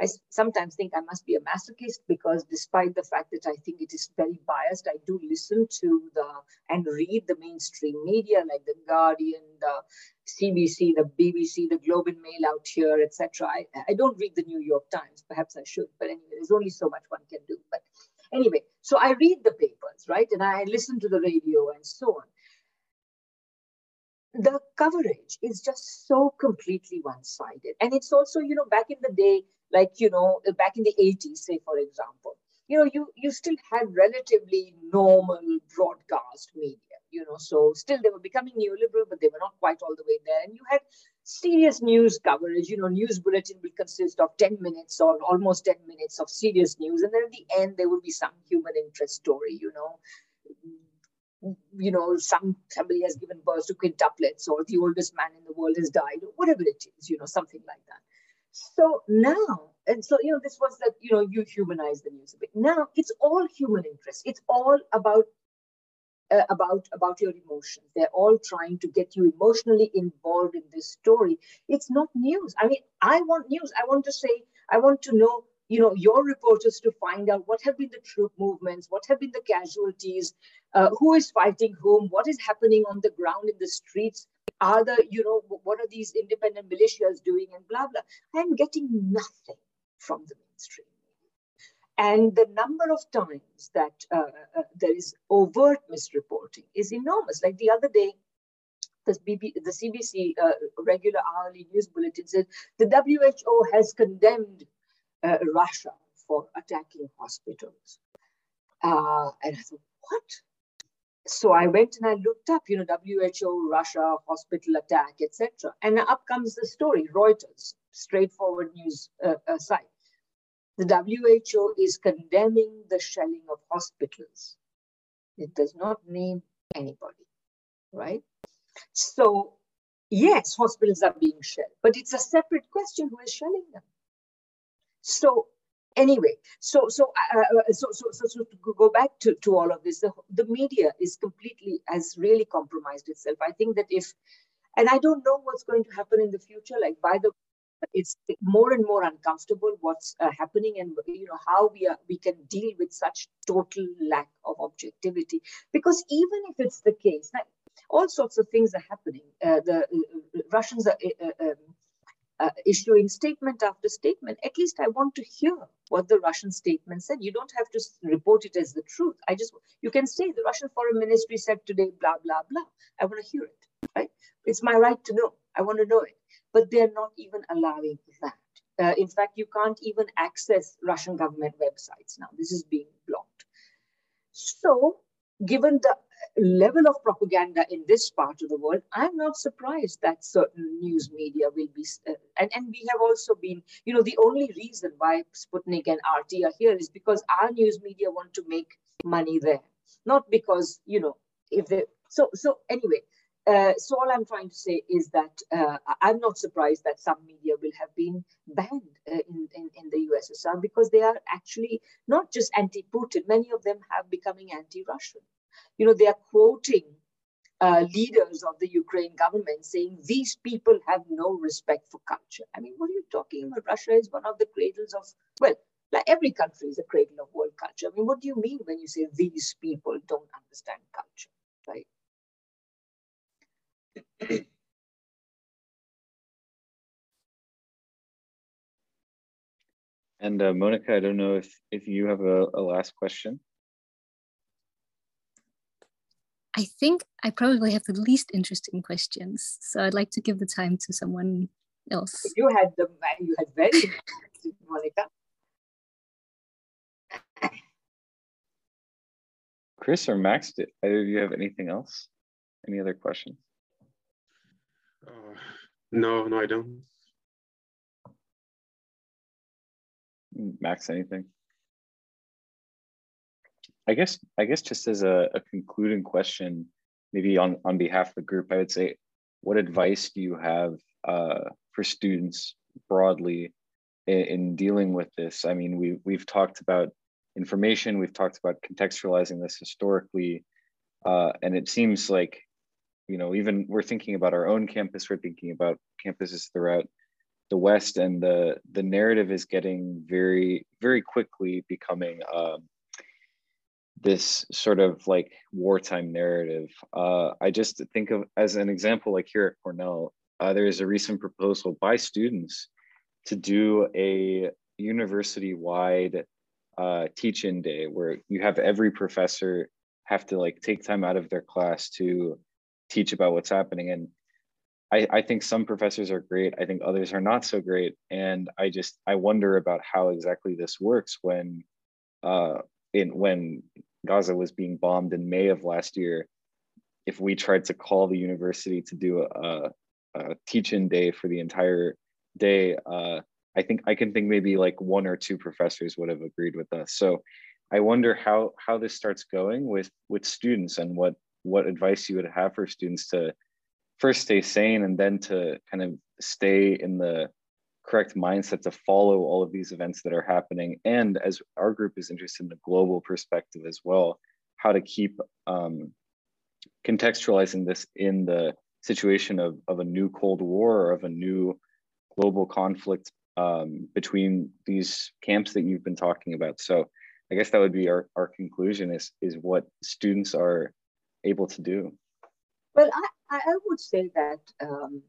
I sometimes think I must be a masochist because despite the fact that I think it is very biased, I do listen to the and read the mainstream media like the Guardian, the CBC, the BBC, the Globe and Mail out here, etc. I, I don't read the New York Times. Perhaps I should, but anyway, there's only so much one can do. But anyway, so I read the papers, right? And I listen to the radio and so on the coverage is just so completely one-sided and it's also you know back in the day like you know back in the 80s say for example you know you you still had relatively normal broadcast media you know so still they were becoming neoliberal but they were not quite all the way there. And you had serious news coverage you know news bulletin will consist of 10 minutes or almost 10 minutes of serious news and then at the end there will be some human interest story you know. You know some somebody has given birth to quintuplets or the oldest man in the world has died or whatever it is you know something like that so now, and so, you know, this was that, you know, you humanize the news a bit. Now it's all human interest. It's all about uh, about about your emotions. They're all trying to get you emotionally involved in this story. It's not news. I mean, I want news. I want to say, I want to know, you know, your reporters to find out what have been the troop movements, what have been the casualties, uh, who is fighting whom, what is happening on the ground in the streets are the, you know, what are these independent militias doing and blah, blah. I'm getting nothing from the mainstream. And the number of times that uh, uh, there is overt misreporting is enormous. Like the other day, the, BB, the CBC uh, regular hourly news bulletin said the WHO has condemned uh, Russia for attacking hospitals. Uh, and I thought, what? So I went and I looked up, you know, WHO, Russia, hospital attack, etc. And up comes the story, Reuters, straightforward news uh, uh, site. The WHO is condemning the shelling of hospitals. It does not name anybody, right? So, yes, hospitals are being shelled, but it's a separate question who is shelling them. So, anyway, so so, uh, uh, uh, so so so so to go back to, to all of this, the, the media is completely has really compromised itself. I think that if, and I don't know what's going to happen in the future. Like by the, it's more and more uncomfortable what's uh, happening, and you know how we are we can deal with such total lack of objectivity. Because even if it's the case, all sorts of things are happening. Uh, the uh, Russians are. Um, uh, issuing statement after statement, at least I want to hear what the Russian statement said. You don't have to report it as the truth. I just, you can say the Russian foreign ministry said today, blah, blah, blah. I want to hear it, right? It's my right to know. I want to know it. But they're not even allowing that. Uh, in fact, you can't even access Russian government websites now. This is being blocked. So, given the level of propaganda in this part of the world, I'm not surprised that certain news media will be, uh, and, and we have also been, you know, the only reason why Sputnik and RT are here is because our news media want to make money there, not because, you know, if they, so, so anyway, uh, so all I'm trying to say is that uh, I'm not surprised that some media will have been banned uh, in, in, in, the USSR because they are actually not just anti-Putin. Many of them have becoming anti-Russian you know, they are quoting uh, leaders of the Ukraine government saying these people have no respect for culture. I mean, what are you talking about? Russia is one of the cradles of, well, like every country is a cradle of world culture. I mean, what do you mean when you say these people don't understand culture, right? And uh, Monica, I don't know if if you have a, a last question. I think I probably have the least interesting questions, so I'd like to give the time to someone else. You had the you had very interesting, Monica. Chris or Max, did either of you have anything else? Any other questions? Uh, no, no, I don't. Max, anything? I guess I guess just as a, a concluding question, maybe on on behalf of the group, I would say, what advice do you have uh, for students broadly in, in dealing with this? I mean, we we've talked about information, we've talked about contextualizing this historically, uh, and it seems like, you know, even we're thinking about our own campus, we're thinking about campuses throughout the West, and the the narrative is getting very very quickly becoming. Um, this sort of like wartime narrative. Uh, I just think of as an example, like here at Cornell, uh, there is a recent proposal by students to do a university-wide uh, teach-in day where you have every professor have to like take time out of their class to teach about what's happening. And I, I think some professors are great. I think others are not so great. And I just I wonder about how exactly this works when uh, in when Gaza was being bombed in May of last year, if we tried to call the university to do a, a teach-in day for the entire day, uh, I think I can think maybe like one or two professors would have agreed with us. So I wonder how how this starts going with with students and what what advice you would have for students to first stay sane and then to kind of stay in the correct mindset to follow all of these events that are happening. And as our group is interested in the global perspective as well, how to keep um, contextualizing this in the situation of, of a new Cold War or of a new global conflict um, between these camps that you've been talking about. So I guess that would be our, our conclusion is, is what students are able to do. Well, I, I would say that um,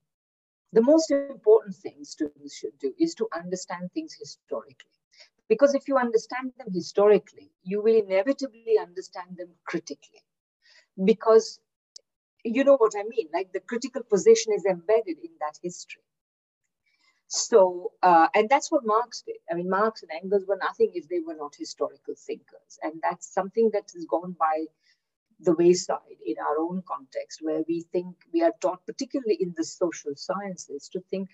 the most important thing students should do is to understand things historically. Because if you understand them historically, you will inevitably understand them critically. Because you know what I mean, like the critical position is embedded in that history. So, uh, and that's what Marx did. I mean, Marx and Engels were nothing if they were not historical thinkers. And that's something that has gone by the wayside in our own context, where we think we are taught, particularly in the social sciences, to think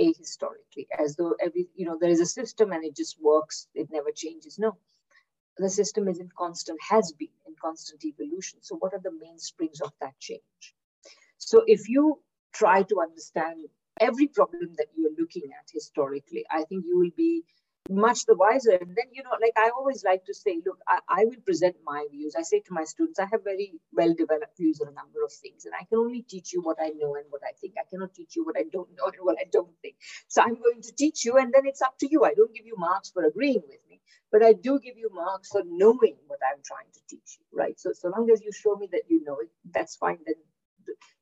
ahistorically, as though every, you know, there is a system and it just works, it never changes. No, the system is in constant, has been in constant evolution. So, what are the mainsprings of that change? So, if you try to understand every problem that you are looking at historically, I think you will be much the wiser. And then, you know, like I always like to say, look, I, I, will present my views. I say to my students, I have very well developed views on a number of things, and I can only teach you what I know and what I think. I cannot teach you what I don't know and what I don't think. So I'm going to teach you, and then it's up to you. I don't give you marks for agreeing with me, but I do give you marks for knowing what I'm trying to teach you, right? So, so long as you show me that you know it, that's fine. Then,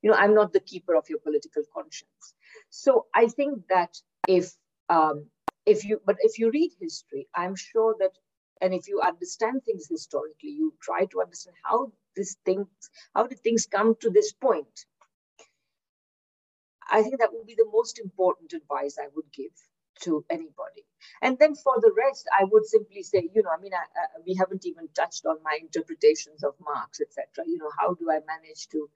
you know, I'm not the keeper of your political conscience. So I think that if um, if you but if you read history i'm sure that and if you understand things historically you try to understand how this things how did things come to this point. I think that would be the most important advice i would give to anybody. And then for the rest i would simply say you know i mean I, I, we haven't even touched on my interpretations of marx etc you know how do i manage to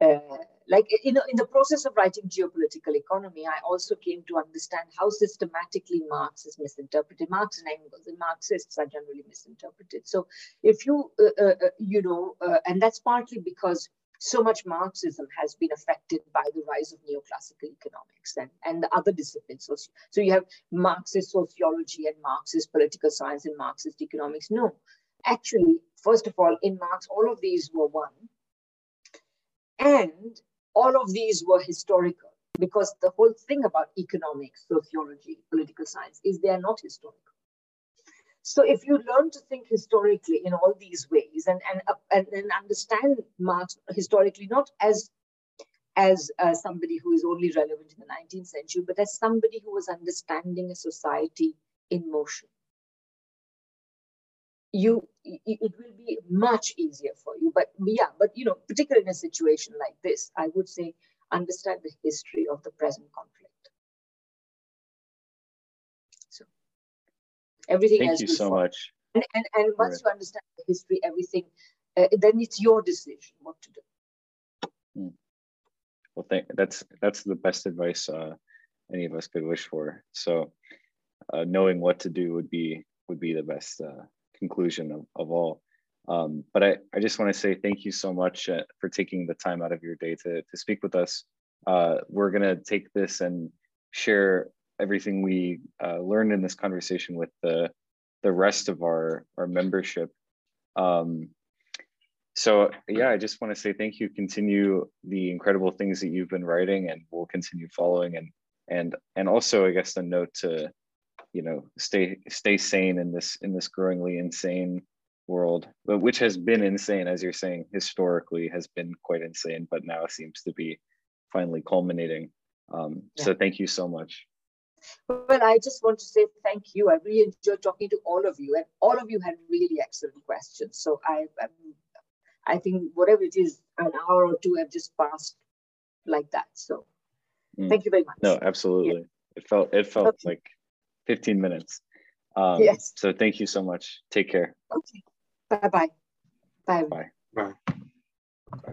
uh, like you know in the process of writing geopolitical economy i also came to understand how systematically marx is misinterpreted. Marx and engels and marxists are generally misinterpreted. So if you uh, uh, uh you know uh, and that's partly because so much marxism has been affected by the rise of neoclassical economics and, and the other disciplines. So, so you have marxist sociology and marxist political science and marxist economics. No actually first of all in marx all of these were one and all of these were historical because the whole thing about economics, sociology, political science is they are not historical. So if you learn to think historically in all these ways and and and, and understand Marx historically not as as uh, somebody who is only relevant in the 19th century, but as somebody who was understanding a society in motion, you it will be much easier for you. But yeah but you know particularly in a situation like this i would say understand the history of the present conflict. So everything thank you so much. And, and, and once you understand the history everything uh, then it's your decision what to do. Hmm. well thank that's that's the best advice uh, any of us could wish for. So uh, knowing what to do would be would be the best uh, conclusion of, of all. Um, but I, I just want to say thank you so much uh, for taking the time out of your day to, to speak with us. Uh, we're going to take this and share everything we uh, learned in this conversation with the, the rest of our, our membership. Um, so yeah, I just want to say thank you. Continue the incredible things that you've been writing and we'll continue following and and and also I guess a note to you know stay stay sane in this in this growingly insane world but which has been insane as you're saying historically has been quite insane but now seems to be finally culminating um, yeah. so thank you so much well i just want to say thank you i really enjoyed talking to all of you and all of you had really excellent questions so i I'm, i think whatever it is an hour or two have just passed like that so mm. thank you very much no absolutely yeah. it felt it felt okay. like 15 minutes. Um, yes. So thank you so much. Take care. Okay. Bye-bye. Bye. Bye. Bye. Bye.